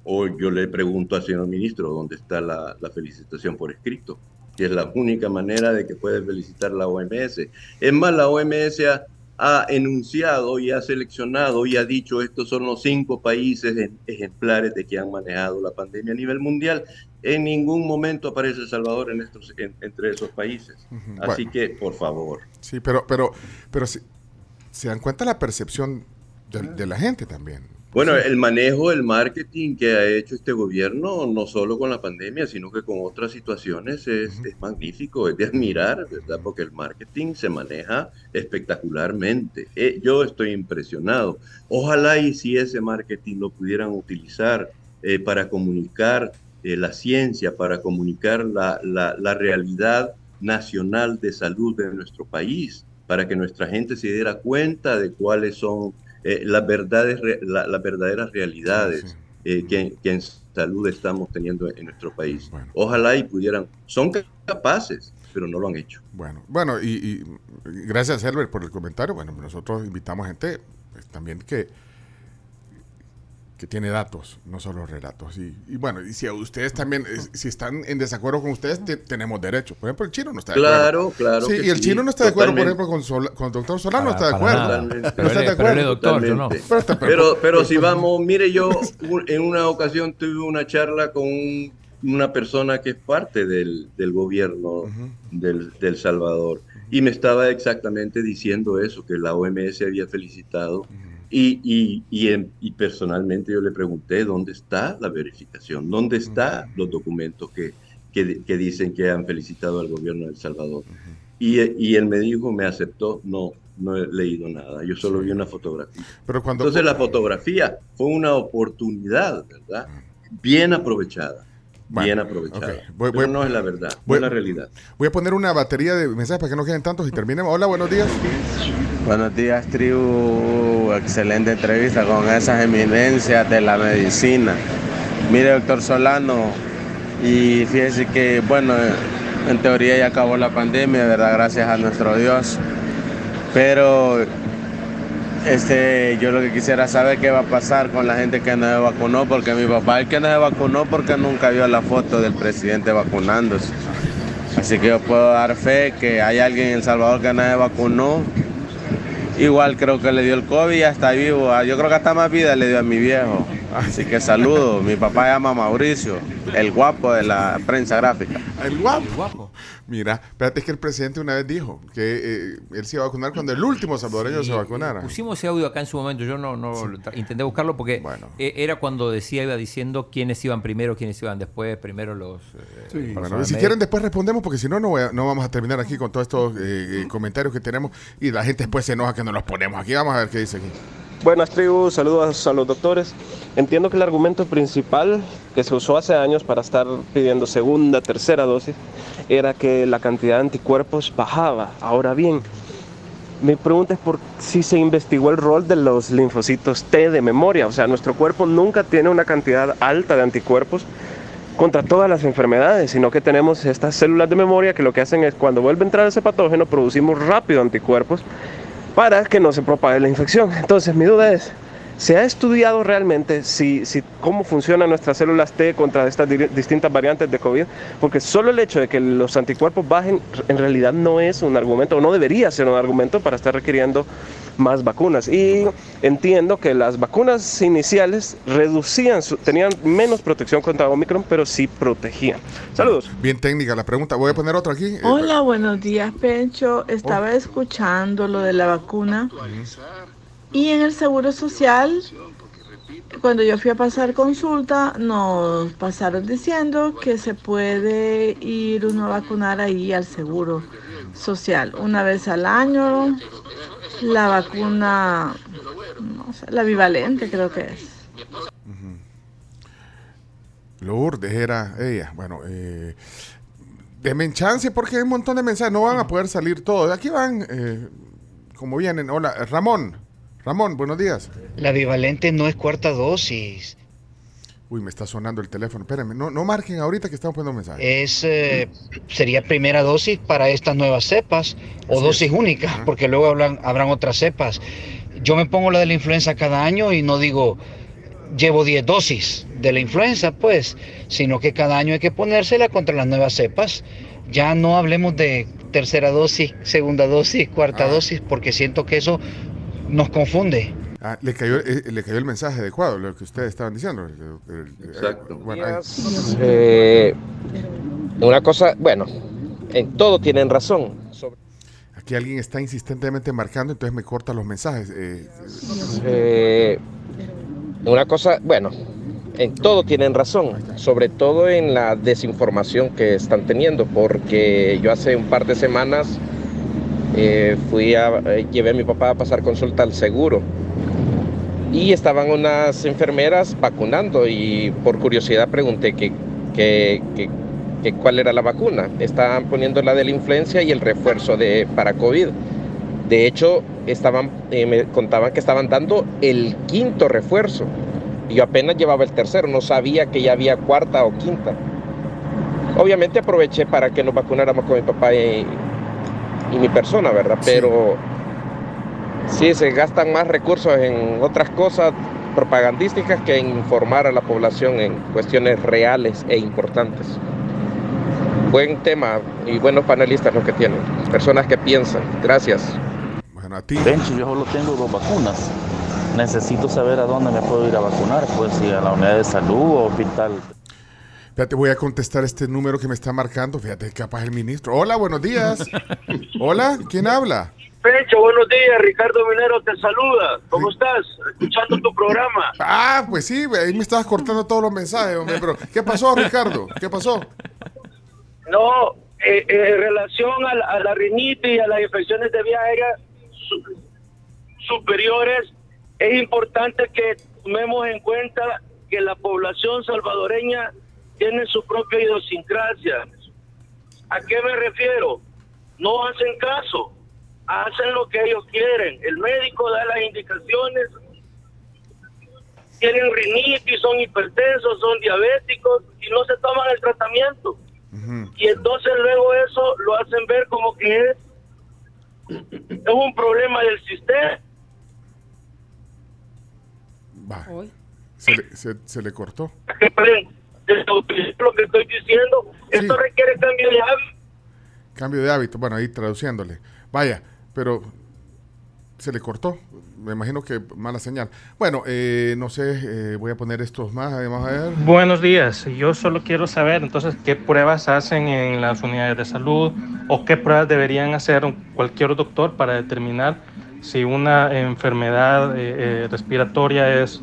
Speaker 4: O yo le pregunto al señor ministro dónde está la, la felicitación por escrito, que es la única manera de que puede felicitar la OMS. Es más, la OMS ha, ha enunciado y ha seleccionado y ha dicho estos son los cinco países ejemplares de que han manejado la pandemia a nivel mundial. En ningún momento aparece El Salvador en estos, en- entre esos países. Así
Speaker 3: bueno.
Speaker 4: que, por favor.
Speaker 3: Sí, pero, pero, pero si- se dan cuenta la percepción de, de la gente también.
Speaker 4: Bueno, el manejo, el marketing que ha hecho este gobierno, no solo con la pandemia, sino que con otras situaciones, es, es magnífico, es de admirar, ¿verdad? Porque el marketing se maneja espectacularmente. Eh, yo estoy impresionado. Ojalá y si ese marketing lo pudieran utilizar eh, para comunicar eh, la ciencia, para comunicar la, la, la realidad nacional de salud de nuestro país, para que nuestra gente se diera cuenta de cuáles son eh, las, verdades, la- las verdaderas realidades eh, que, que en salud estamos teniendo en nuestro país. Ojalá y pudieran, son capaces, pero no lo han hecho.
Speaker 3: Bueno, bueno, y, y gracias Herbert por el comentario. Bueno, nosotros invitamos gente pues, también que, que tiene datos, no solo relatos. Y, y bueno, y si a ustedes también, si están en desacuerdo con ustedes, te- tenemos derecho. Por ejemplo, el chino no está de
Speaker 4: Claro,
Speaker 3: acuerdo.
Speaker 4: claro
Speaker 3: Sí,
Speaker 4: que
Speaker 3: y el
Speaker 4: sí,
Speaker 3: chino no está de acuerdo, por ejemplo, con, Sol- con el doctor Solano, no
Speaker 6: Para-
Speaker 3: está de acuerdo. No
Speaker 6: Pero
Speaker 3: está de
Speaker 6: pero
Speaker 3: acuerdo.
Speaker 6: doctor, yo no.
Speaker 3: Pero está-
Speaker 4: Pero, pero si vamos, mire, yo en una ocasión tuve una charla con un- una persona que es parte del, del gobierno del, del Salvador y me estaba exactamente diciendo eso, que la OMS había felicitado y, y, y, en- y personalmente yo le pregunté dónde está la verificación, dónde están los documentos que, que, que dicen que han felicitado al gobierno de El Salvador. Y, él me dijo, me aceptó, no, no he leído nada, yo solo vi una fotografía.
Speaker 3: Pero cuando,
Speaker 4: Entonces la fotografía fue una oportunidad, ¿verdad? Bien aprovechada. Bien aprovechada.
Speaker 3: ok. Voy-
Speaker 4: Pero no es la verdad, no
Speaker 3: voy-
Speaker 4: es la realidad.
Speaker 3: Voy a poner una batería de mensajes para que no queden tantos y terminemos. Hola, buenos días.
Speaker 12: Buenos días, tribu. Excelente entrevista con esas eminencias de la medicina. Mire, doctor Solano, y fíjese que, bueno, en teoría ya acabó la pandemia, ¿verdad? Gracias a nuestro Dios. Pero este, yo lo que quisiera saber qué va a pasar con la gente que no se vacunó, porque mi papá el que no se vacunó porque nunca vio la foto del presidente vacunándose. Así que yo puedo dar fe que hay alguien en El Salvador que no se vacunó. Igual creo que le dio el COVID y ya está vivo. Ah, Yo creo que hasta más vida le dio a mi viejo. Así que saludo. Mi papá se llama Mauricio, el guapo de la prensa gráfica.
Speaker 3: El guapo. Mira, espérate es que el presidente una vez dijo que eh, él se iba a vacunar cuando el último salvadoreño se vacunara.
Speaker 6: Pusimos ese audio acá en su momento, yo no, no intenté buscarlo porque eh, era cuando decía, iba diciendo quiénes iban primero, quiénes iban después, primero los... eh,
Speaker 3: Bueno, si quieren después respondemos porque si no, no, voy a- no vamos a terminar aquí con todos estos eh, eh, comentarios que tenemos y la gente después se enoja que no los ponemos aquí. Vamos a ver qué dice aquí.
Speaker 13: Buenas tribus, saludos a los doctores. Entiendo que el argumento principal que se usó hace años para estar pidiendo segunda, tercera dosis era que la cantidad de anticuerpos bajaba. Ahora bien, mi pregunta es por si se investigó el rol de los linfocitos T de memoria. O sea, nuestro cuerpo nunca tiene una cantidad alta de anticuerpos contra todas las enfermedades, sino que tenemos estas células de memoria que lo que hacen es cuando vuelve a entrar ese patógeno producimos rápido anticuerpos para que no se propague la infección. Entonces, mi duda es, ¿se ha estudiado realmente si, si cómo funcionan nuestras células T contra estas di- distintas variantes de COVID? Porque solo el hecho de que los anticuerpos bajen en realidad no es un argumento, o no debería ser un argumento para estar requiriendo más vacunas. Y entiendo que las vacunas iniciales reducían, su- tenían menos protección contra Omicron, pero sí protegían. Saludos.
Speaker 3: Bien técnica la pregunta. Voy a poner otra aquí. Eh,
Speaker 14: Hola, buenos días, Pencho. Estaba escuchando lo de la vacuna y en el Seguro Social, cuando yo fui a pasar consulta, nos pasaron diciendo que se puede ir uno a vacunar ahí al Seguro Social una vez al año. La vacuna, no sé, la bivalente creo que es.
Speaker 3: Lourdes era ella. Bueno, eh, denme chance porque hay un montón de mensajes. No van a poder salir todos. Aquí van, eh, como vienen. Hola, Ramón. Ramón, buenos días.
Speaker 15: La bivalente no es cuarta dosis,
Speaker 3: Uy, me está sonando el teléfono. Espérenme, no, no marquen ahorita que estamos poniendo mensajes.
Speaker 15: es eh, sería primera dosis para estas nuevas cepas o
Speaker 3: Así
Speaker 15: dosis
Speaker 3: es.
Speaker 15: única, porque luego hablan, habrán otras cepas. Yo me pongo la de la influenza cada año y no digo llevo 10 dosis de la influenza, pues, sino que cada año hay que ponérsela contra las nuevas cepas. Ya no hablemos de tercera dosis, segunda dosis, cuarta
Speaker 3: Ah.
Speaker 15: dosis, porque siento que eso nos confunde.
Speaker 3: Ah, le, cayó, eh, le cayó el mensaje adecuado, lo que ustedes estaban diciendo. El- el- el-
Speaker 4: Exacto.
Speaker 3: bueno.
Speaker 16: Eh, una cosa, bueno, en todo tienen razón.
Speaker 3: Aquí alguien está insistentemente marcando, entonces me corta los mensajes. eh,
Speaker 16: Eh, una cosa, bueno, en todo tienen razón, sobre todo en la desinformación que están teniendo, porque yo hace un par de semanas eh, fui a, eh, llevé a mi papá a pasar consulta al seguro y estaban unas enfermeras vacunando y por curiosidad pregunté que, que- que- que cuál era la vacuna. Estaban poniendo la de la influencia y el refuerzo de, para COVID. De hecho, estaban, eh, me contaban que estaban dando el quinto refuerzo. Yo apenas llevaba el tercero, no sabía que ya había cuarta o quinta. Obviamente aproveché para que nos vacunáramos con mi papá y, y mi persona, ¿verdad? Pero sí, se gastan más recursos en otras cosas propagandísticas que en informar a la población en cuestiones reales e importantes. Buen tema y buenos panelistas los que tienen, personas que piensan. Gracias.
Speaker 3: Bueno, a ti.
Speaker 17: Bencho, yo solo tengo dos vacunas. Necesito saber a dónde me puedo ir a vacunar, pues si a la unidad de salud o hospital.
Speaker 3: Fíjate, voy a contestar este número que me está marcando. Fíjate, capaz el ministro. Hola, buenos días. Hola, ¿quién habla?
Speaker 18: Pencho, buenos días. Ricardo Minero te saluda. ¿Cómo estás? Escuchando tu programa.
Speaker 3: Ah, pues sí, ahí me estabas cortando todos los mensajes, hombre. Pero, ¿qué pasó, Ricardo? ¿Qué pasó?
Speaker 18: No, eh, eh, en relación a la, a la rinitis y a las infecciones de vía aérea su- superiores, es importante que tomemos en cuenta que la población salvadoreña tiene su propia idiosincrasia. ¿A qué me refiero? No hacen caso, hacen lo que ellos quieren. El médico da las indicaciones, tienen rinitis, son hipertensos, son diabéticos y no se toman el tratamiento. Y entonces luego eso lo hacen ver como que es, es un problema del sistema.
Speaker 3: Va. Se le, se, se le cortó.
Speaker 18: Lo que estoy diciendo. Esto requiere cambio de hábito.
Speaker 3: Cambio de hábito. Bueno, ahí traduciéndole. Vaya, pero se le cortó. Me imagino que mala señal. Bueno, eh, no sé, eh, voy a poner estos más. Vamos a ver.
Speaker 19: Buenos días. Yo solo quiero saber entonces qué pruebas hacen en las unidades de salud o qué pruebas deberían hacer cualquier doctor para determinar si una enfermedad eh, eh, respiratoria es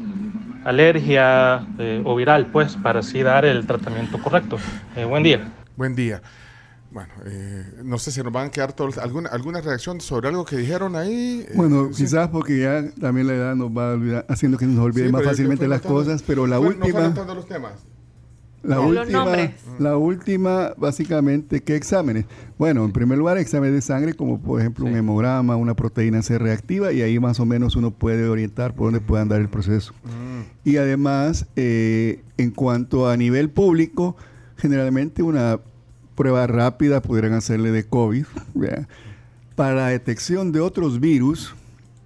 Speaker 19: alergia eh, o viral, pues para así dar el tratamiento correcto. Eh, buen día.
Speaker 3: Buen día. Bueno, eh, no sé si nos van a quedar todos, alguna, alguna reacción sobre algo que dijeron ahí. Eh,
Speaker 5: Bueno,
Speaker 3: sí.
Speaker 5: quizás porque ya también la edad nos va a olvidar- haciendo que nos olvide
Speaker 3: Sí,
Speaker 5: más fácilmente las cosas, pero la
Speaker 3: fue- No
Speaker 5: última,
Speaker 3: anotando los temas.
Speaker 5: La.
Speaker 3: Los
Speaker 5: última,
Speaker 3: nombres.
Speaker 5: la última, básicamente, ¿qué exámenes? Bueno, en primer lugar, exámenes de sangre, como por ejemplo un hemograma, una proteína C reactiva, y ahí más o menos uno puede orientar por dónde puede andar el proceso. Y además, eh, en cuanto a nivel público, generalmente una prueba rápida pudieran hacerle de COVID. Para la detección de otros virus,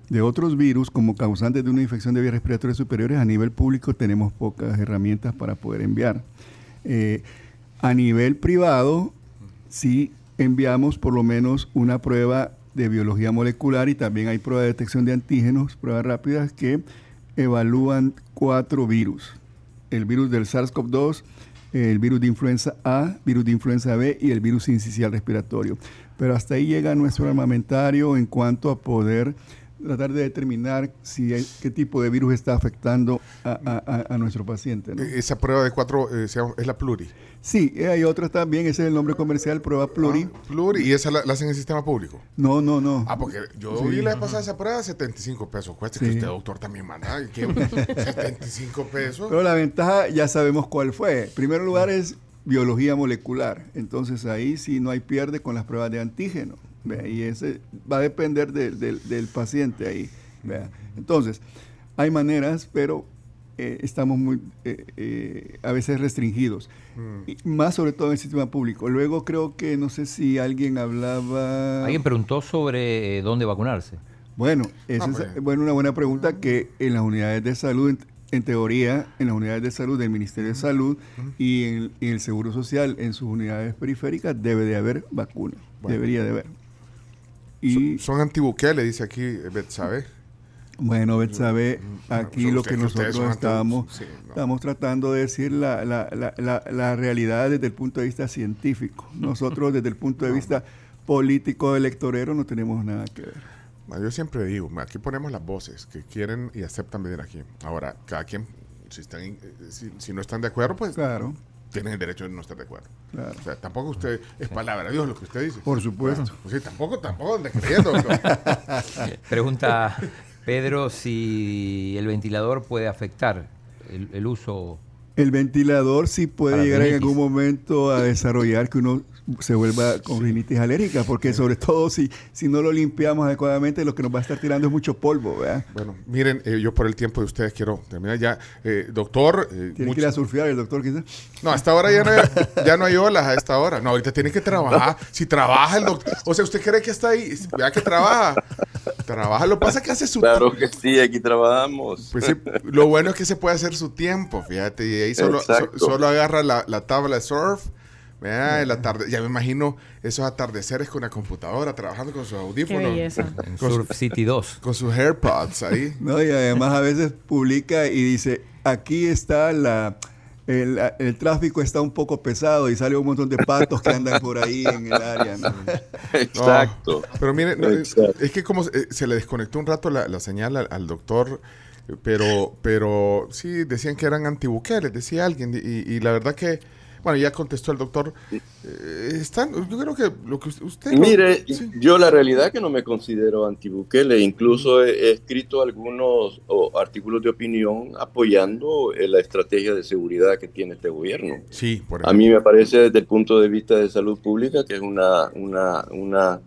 Speaker 5: de otros virus como causantes de una infección de vías respiratorias superiores, a nivel público tenemos pocas herramientas para poder enviar. Eh, a nivel privado, sí enviamos por lo menos una prueba de biología molecular y también hay prueba de detección de antígenos, pruebas rápidas que evalúan cuatro virus. El virus del SARS-CoV-2, el virus de influenza A, virus de influenza B y el virus incisional respiratorio. Pero hasta ahí llega nuestro armamentario en cuanto a poder tratar de determinar si hay- qué tipo de virus está afectando a, a- a- a nuestro paciente. ¿no?
Speaker 3: Esa prueba de cuatro eh, se llama- es la pluri.
Speaker 5: Sí, eh, hay otras también, ese es el nombre comercial, prueba pluri.
Speaker 3: Pluri, y esa la, la hacen en el sistema público.
Speaker 5: No, no, no.
Speaker 3: Ah, porque yo
Speaker 5: Sí.
Speaker 3: vi la vez pasada esa prueba, 75 pesos. Cuesta que
Speaker 5: Sí.
Speaker 3: usted, doctor, también manda. ¿y qué? 75 pesos.
Speaker 5: Pero la ventaja ya sabemos cuál fue. En primer lugar es biología molecular. Entonces ahí sí no hay pierde con las pruebas de antígeno. ¿Vea? Y ese va a depender de- del- del paciente ahí. ¿vea? Entonces, hay maneras, pero eh, estamos muy eh, eh, a veces restringidos.
Speaker 3: Mm.
Speaker 5: Y más sobre todo en el sistema público. Luego creo que no sé si alguien hablaba...
Speaker 6: Alguien preguntó sobre eh, dónde vacunarse.
Speaker 5: Bueno, esa
Speaker 6: Ah,
Speaker 5: es
Speaker 6: pues.
Speaker 5: bueno, una buena pregunta que en las unidades de salud, en, en teoría, en las unidades de salud del Ministerio de Salud y en, en el Seguro Social, en sus unidades periféricas, debe de haber vacuna.
Speaker 3: Bueno.
Speaker 5: Debería de haber.
Speaker 3: Y son antibuquele, dice aquí eh, Betsabe.
Speaker 5: Bueno, Betsabe, aquí
Speaker 3: son
Speaker 5: lo que nosotros
Speaker 3: son
Speaker 5: estamos,
Speaker 3: anti- sí, no.
Speaker 5: estamos tratando de decir la, la, la, la, la realidad desde el punto de vista científico. Nosotros desde el punto de vista político electorero no tenemos nada que ver.
Speaker 3: Yo siempre digo, aquí ponemos las voces que quieren y aceptan venir aquí. Ahora, cada quien, si, están, eh, si, si no están de acuerdo, pues
Speaker 5: Claro.
Speaker 3: Tienen el derecho de no estar de acuerdo.
Speaker 5: Claro.
Speaker 3: O sea, tampoco usted, es palabra de Dios lo que usted dice.
Speaker 5: Por supuesto.
Speaker 3: Bueno, pues sí, tampoco, tampoco creyendo. doctor.
Speaker 6: Pregunta Pedro si el ventilador puede afectar el, el uso.
Speaker 5: El ventilador sí puede llegar en algún momento a desarrollar que uno se vuelva con rinitis alérgica, porque sobre todo si, si no lo limpiamos adecuadamente, lo que nos va a estar tirando es mucho polvo, ¿verdad?
Speaker 3: Bueno, miren, eh, yo por el tiempo de ustedes quiero terminar ya. Eh, doctor, eh,
Speaker 5: Tiene
Speaker 3: mucho-
Speaker 5: que ir a surfear el doctor quizás.
Speaker 3: No, a esta hora ya no, hay, ya no hay olas a esta hora. No, ahorita tiene que trabajar. Si trabaja el doctor. O sea, ¿usted cree que está ahí? Vea que trabaja. Trabaja. Lo que pasa es que hace su
Speaker 4: Claro que sí, aquí trabajamos.
Speaker 3: Pues sí, lo bueno es que se puede hacer su tiempo, fíjate. Y ahí solo, so- solo agarra la, la tabla de surf. Vea, el atarde- ya me imagino esos atardeceres con la computadora, trabajando con sus audífonos.
Speaker 6: En
Speaker 3: Con,
Speaker 6: Surf City 2.
Speaker 3: con sus AirPods ahí.
Speaker 5: No, y además a veces publica y dice, aquí está la... El, el tráfico está un poco pesado y sale un montón de patos que andan por ahí en el área. ¿no?
Speaker 4: Exacto.
Speaker 3: No, pero mire, no,
Speaker 4: Exacto.
Speaker 3: es que como se, se le desconectó un rato la, la señal al, al doctor, eh, pero, pero sí decían que eran antibuqueles, decía alguien, y, y la verdad que, bueno, ya contestó el doctor. eh, están, yo creo que lo que usted...
Speaker 4: Mire,
Speaker 3: sí.
Speaker 4: yo la realidad es que no me considero antibukele, incluso he, he escrito algunos o, artículos de opinión apoyando eh, la estrategia de seguridad que tiene este gobierno.
Speaker 3: Sí, por
Speaker 4: A mí me parece desde el punto de vista de salud pública que es una, una, una,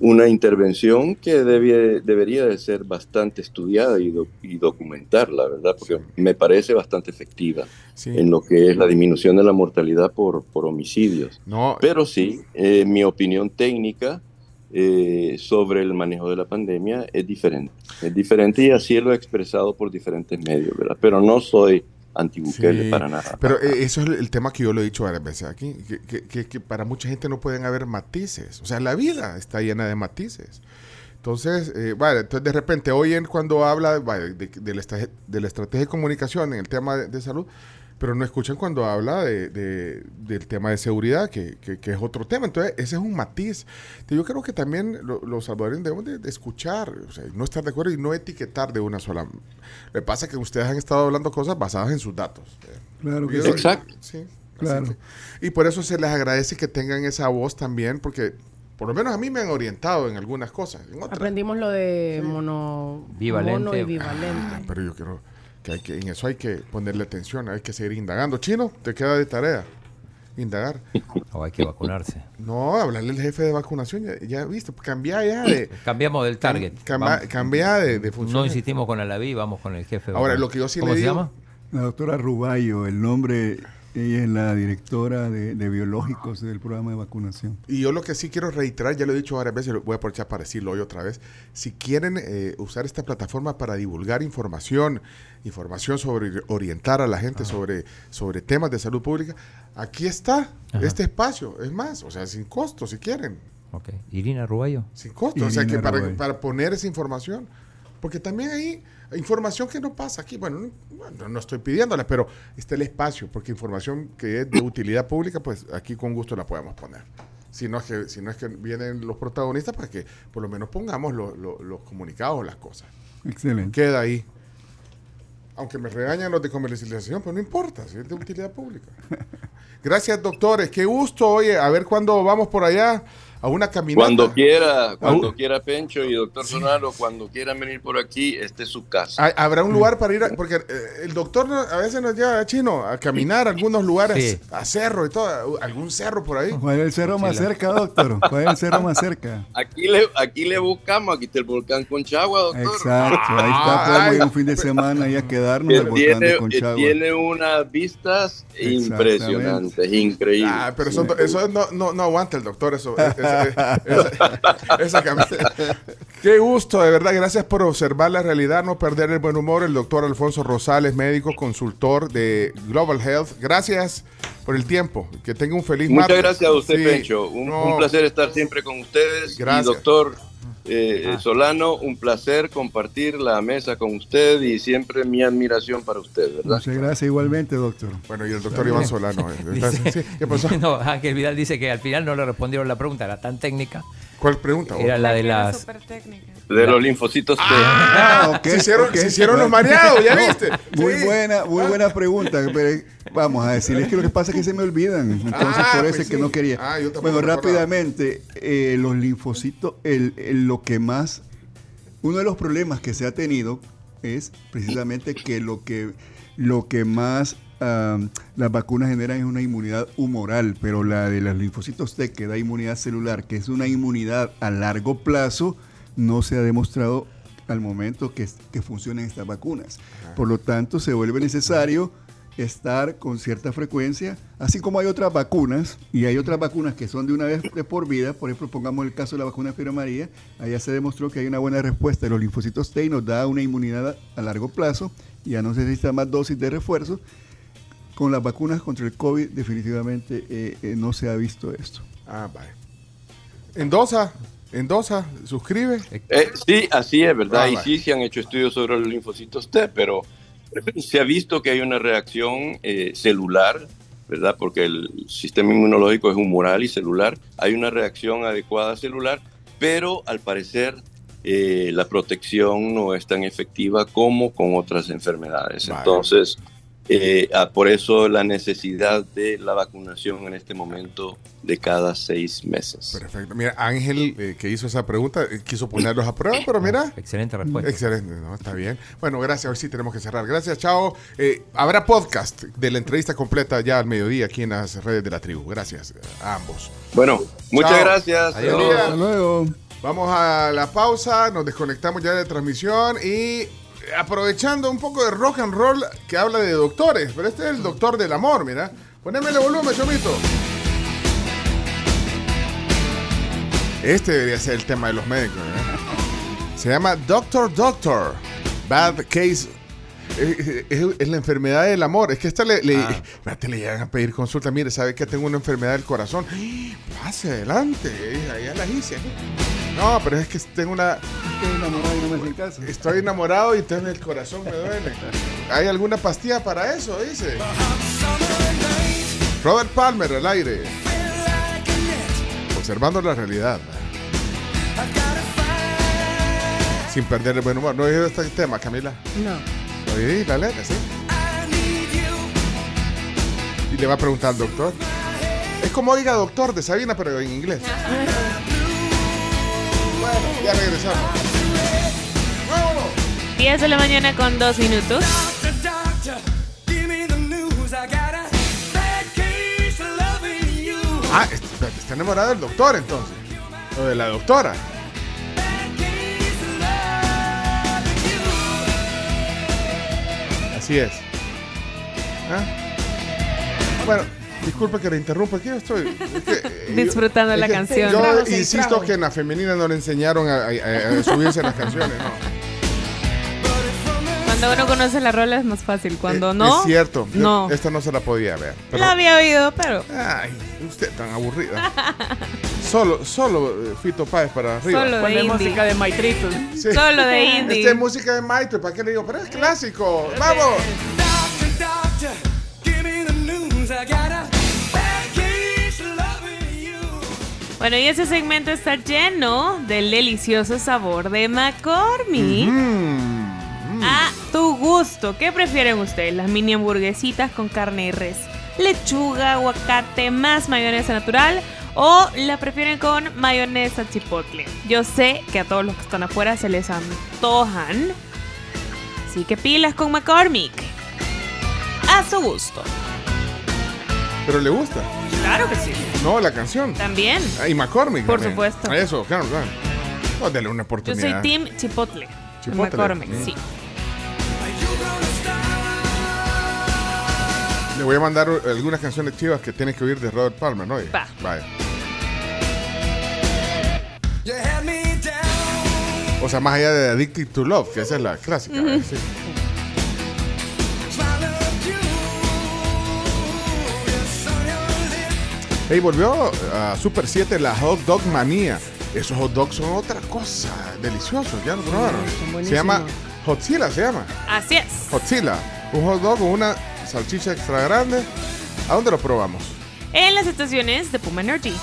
Speaker 4: una intervención que debie- debería de ser bastante estudiada y, do- y documentar, la verdad, porque me parece bastante efectiva
Speaker 3: Sí.
Speaker 4: en lo que es la disminución de la mortalidad por, por homicidios.
Speaker 3: No,
Speaker 4: Pero sí, eh, mi opinión técnica eh, sobre el manejo de la pandemia es diferente. Es diferente y así lo he expresado por diferentes medios, ¿verdad? Pero no soy antibukele
Speaker 3: Sí,
Speaker 4: para nada.
Speaker 3: Pero eh, eso es el, tema que yo lo he dicho varias veces aquí, que, que- que- que para mucha gente no pueden haber matices. O sea, la vida está llena de matices. Entonces, eh, vale, entonces de repente hoy en cuando habla vale, de, de la de la estrategia de comunicación en el tema de, de salud, pero no escuchan cuando habla de, de- del tema de seguridad, que, que- que es otro tema. Entonces, ese es un matiz. Yo creo que también lo- los salvadoreños debemos de, de escuchar, o sea, no estar de acuerdo y no etiquetar de una sola. Lo que pasa es que ustedes han estado hablando cosas basadas en sus datos.
Speaker 5: Claro que sí.
Speaker 4: Exacto.
Speaker 3: Sí,
Speaker 5: Claro.
Speaker 3: que- y por eso se les agradece que tengan esa voz también, porque por lo menos a mí me han orientado en algunas cosas. En otras.
Speaker 8: Aprendimos lo de mono,
Speaker 6: Bivalente.
Speaker 8: mono y bivalente.
Speaker 3: Ah, pero yo quiero que, hay que en eso hay que ponerle atención, hay que seguir indagando. Chino, te queda de tarea indagar.
Speaker 6: O hay que vacunarse.
Speaker 3: No, hablarle al jefe de vacunación, ya, ya viste, cambia ya de...
Speaker 6: Cambiamos del target.
Speaker 3: Cambia, de, de función.
Speaker 6: No insistimos con Alaví, vamos con el jefe.
Speaker 3: Ahora, lo que yo sí
Speaker 6: ¿Cómo
Speaker 3: le
Speaker 6: se
Speaker 3: digo-
Speaker 6: llama?
Speaker 5: La doctora Ruballo, el nombre, ella es la directora de, de biológicos del programa de vacunación.
Speaker 3: Y yo lo que sí quiero reiterar, ya lo he dicho varias veces, lo voy a aprovechar para decirlo hoy otra vez. Si quieren eh, usar esta plataforma para divulgar información, información sobre orientar a la gente sobre, sobre temas de salud pública, aquí está
Speaker 6: Ajá.
Speaker 3: este espacio. Es más, o sea, sin costo, si quieren.
Speaker 6: Ok. Irina Ruballo.
Speaker 3: Sin costo. o sea, que para, para poner esa información. Porque también hay información que no pasa aquí. Bueno, no, no estoy pidiéndola, pero está el espacio, porque información que es de utilidad pública, pues aquí con gusto la podemos poner. Si no es que, si no es que vienen los protagonistas, para que por lo menos pongamos lo- lo- los comunicados, las cosas.
Speaker 5: Excelente.
Speaker 3: Queda ahí. Aunque me regañan los de comercialización, pero no importa, si es de utilidad pública. Gracias, doctores. Qué gusto. Oye, a ver cuándo vamos por allá a una caminata.
Speaker 4: Cuando quiera, cuando
Speaker 3: Aún-
Speaker 4: quiera Pencho y doctor Sonalo, cuando quieran venir por aquí, este es su casa.
Speaker 3: Habrá un lugar para ir, a- porque eh, el doctor a veces nos lleva a chino a caminar a algunos lugares,
Speaker 6: Sí.
Speaker 3: a cerro y todo, algún cerro por ahí.
Speaker 5: ¿Cuál es el cerro más cerca, doctor? ¿Cuál es el cerro más cerca?
Speaker 4: Aquí le, aquí le buscamos, aquí está el volcán Conchagua, doctor.
Speaker 5: Exacto, ahí está, podemos ir un fin de semana y a quedarnos
Speaker 4: Que
Speaker 5: al volcán de
Speaker 4: tiene,
Speaker 5: Conchagua.
Speaker 4: tiene unas vistas impresionantes, increíbles.
Speaker 3: Ah, pero eso, eso no, no, no aguanta el doctor, eso. es- es- es- esa camisa. Qué gusto, de verdad. Gracias por observar la realidad, no perder el buen humor. El doctor Alfonso Rosales, médico consultor de Global Health. Gracias por el tiempo. Que tenga un feliz
Speaker 4: Muchas
Speaker 3: martes.
Speaker 4: gracias a usted,
Speaker 3: Sí,
Speaker 4: Pencho. Un,
Speaker 3: no,
Speaker 4: un placer estar siempre con ustedes.
Speaker 3: Gracias.
Speaker 4: Y doctor eh, eh, Solano, un placer compartir la mesa con usted y siempre mi admiración para usted, ¿verdad?
Speaker 5: Muchas gracias igualmente, doctor.
Speaker 3: Bueno, y el doctor Iván Solano. eh.
Speaker 6: Dice-
Speaker 3: ¿Qué pasó?
Speaker 6: No, Ángel Vidal dice que al final no le respondieron la pregunta, era tan técnica.
Speaker 3: ¿Cuál pregunta?
Speaker 6: Era la de
Speaker 7: Era
Speaker 6: las.
Speaker 4: De los linfocitos T.
Speaker 5: Ah, ok,
Speaker 3: se hicieron,
Speaker 5: ok.
Speaker 3: se hicieron los mareados, ¿ya viste?
Speaker 5: Muy
Speaker 3: Sí.
Speaker 5: buena, muy buena pregunta. Pero vamos a decirles que lo que pasa es que se me olvidan. Entonces,
Speaker 3: Ah,
Speaker 5: por eso
Speaker 3: pues
Speaker 5: es que
Speaker 3: sí.
Speaker 5: no quería.
Speaker 3: Ah,
Speaker 5: bueno, rápidamente, eh, los linfocitos, el, el- lo que más. Uno de los problemas que se ha tenido es precisamente que lo que, lo que más ah, las vacunas generan es una inmunidad humoral, pero la de los linfocitos T que da inmunidad celular, que es una inmunidad a largo plazo, no se ha demostrado al momento que, que funcionen estas vacunas. Por lo tanto, se vuelve necesario estar con cierta frecuencia, así como hay otras vacunas, y hay otras vacunas que son de una vez de por vida, por ejemplo, pongamos el caso de la vacuna de Fiebre María, allá se demostró que hay una buena respuesta de los linfocitos T y nos da una inmunidad a, largo plazo, ya no se necesita más dosis de refuerzo. Con las vacunas contra el COVID definitivamente eh, eh, no se ha visto esto.
Speaker 3: Ah, vale. Endosa, endosa, suscribe.
Speaker 4: Eh, sí, así es, ¿verdad?
Speaker 3: Ah,
Speaker 4: y sí se han hecho estudios sobre los linfocitos T, pero se ha visto que hay una reacción eh, celular, ¿verdad? Porque el sistema inmunológico es humoral y celular. Hay una reacción adecuada celular, pero al parecer eh, la protección no es tan efectiva como con otras enfermedades.
Speaker 3: Vale.
Speaker 4: Entonces, eh, ah, por eso la necesidad de la vacunación en este momento de cada seis meses.
Speaker 3: Perfecto. Mira, Ángel, eh, que hizo esa pregunta, eh, quiso ponerlos a prueba, pero mira.
Speaker 6: Excelente respuesta.
Speaker 3: Excelente, no, está bien. Bueno, gracias. Ahora sí tenemos que cerrar. Gracias, chao. Eh, habrá podcast de la entrevista completa ya al mediodía aquí en las redes de la tribu. Gracias a ambos.
Speaker 4: Bueno, muchas gracias.
Speaker 3: Adiós.
Speaker 5: Hasta luego.
Speaker 3: Vamos a la pausa, nos desconectamos ya de transmisión y aprovechando un poco de rock and roll que habla de doctores, pero este es el doctor del amor, mira. Poneme el volumen, chomito. Este debería ser el tema de los médicos, ¿eh? Se llama Doctor Doctor. Bad Case. Es, es la enfermedad del amor. Es que esta le, le, espérate, le llegan a pedir consulta. Mire, ¿sabe que tengo una enfermedad del corazón? Pase adelante. eh, Ya la hice. No, pero es que tengo una.
Speaker 5: Estoy enamorado y no me hacen caso.
Speaker 3: Estoy enamorado y entonces el corazón me duele. ¿Hay alguna pastilla para eso? Dice. Robert Palmer al aire. Observando la realidad. Sin perder el buen humor. ¿No oído este tema, Camila?
Speaker 8: No.
Speaker 3: Oí la letra, sí. Y le va a preguntar al doctor. Es como oiga doctor de Sabina, pero en inglés. Ya regresamos.
Speaker 7: 10 de la mañana con 2 minutos.
Speaker 3: Ah, está enamorado del doctor entonces. O de la doctora. Así es. ¿Ah? Bueno, disculpe que le interrumpa, aquí yo estoy. es que, eh,
Speaker 7: Disfrutando
Speaker 3: es
Speaker 7: la
Speaker 3: que
Speaker 7: canción.
Speaker 3: Yo insisto que en la femenina no le enseñaron a, a- a- subirse a las canciones, ¿no?
Speaker 7: Cuando uno conoce la rola es más fácil. Cuando
Speaker 3: Eh,
Speaker 7: no.
Speaker 3: Es cierto. Yo
Speaker 7: No.
Speaker 3: Esta no se la podía ver. pero-
Speaker 7: La había oído, pero.
Speaker 3: Ay, usted tan aburrida. Solo, solo eh, Fito Páez para arriba.
Speaker 7: Solo de indie.
Speaker 8: música de Maitrito.
Speaker 3: Sí.
Speaker 7: Solo de indie.
Speaker 3: Esta es música de Maito, ¿para qué le digo? Pero es clásico. ¡Vamos!
Speaker 7: Bueno, y ese segmento está lleno del delicioso sabor de McCormick. A tu gusto. ¿Qué prefieren ustedes? Las mini hamburguesitas con carne y res, lechuga, aguacate, más mayonesa natural o la prefieren con mayonesa chipotle. Yo sé que a todos los que están afuera se les antojan. Así que pilas con McCormick. A su gusto.
Speaker 3: Pero le gusta.
Speaker 7: Claro que sí.
Speaker 3: No, la canción.
Speaker 7: También.
Speaker 3: Ah, Y McCormick.
Speaker 7: Por
Speaker 3: también.
Speaker 7: supuesto.
Speaker 3: Eso, claro, claro. No, dale una
Speaker 7: Yo
Speaker 3: oportunidad.
Speaker 7: soy Team Chipotle.
Speaker 3: Chipotle.
Speaker 7: McCormick,
Speaker 3: Mm.
Speaker 7: sí.
Speaker 3: Le voy a mandar algunas canciones chivas que tienes que oír de Robert Palmer, ¿no?
Speaker 7: Va.
Speaker 3: Vaya. O sea, más allá de Addicted to Love, que esa es la clásica.
Speaker 7: Ujú.
Speaker 3: sí. Hey, volvió a Super 7 la Hot Dog Manía. Esos hot dogs son otra cosa. Deliciosos, ya lo probaron. Se llama. Hotzilla, se llama.
Speaker 7: Así es.
Speaker 3: Hotzilla. Un hot dog con una salchicha extra grande. ¿A dónde lo probamos?
Speaker 7: En las estaciones de Puma Energy.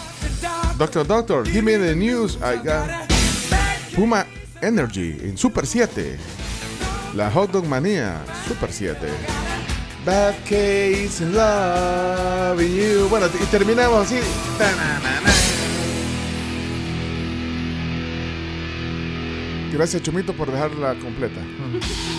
Speaker 3: Doctor, doctor, give me the news. I got Puma Energy en Super 7. La Hot Dog Manía, Super 7. Bad case in love you. Bueno, y terminamos así. Gracias, Chumito, por dejarla completa.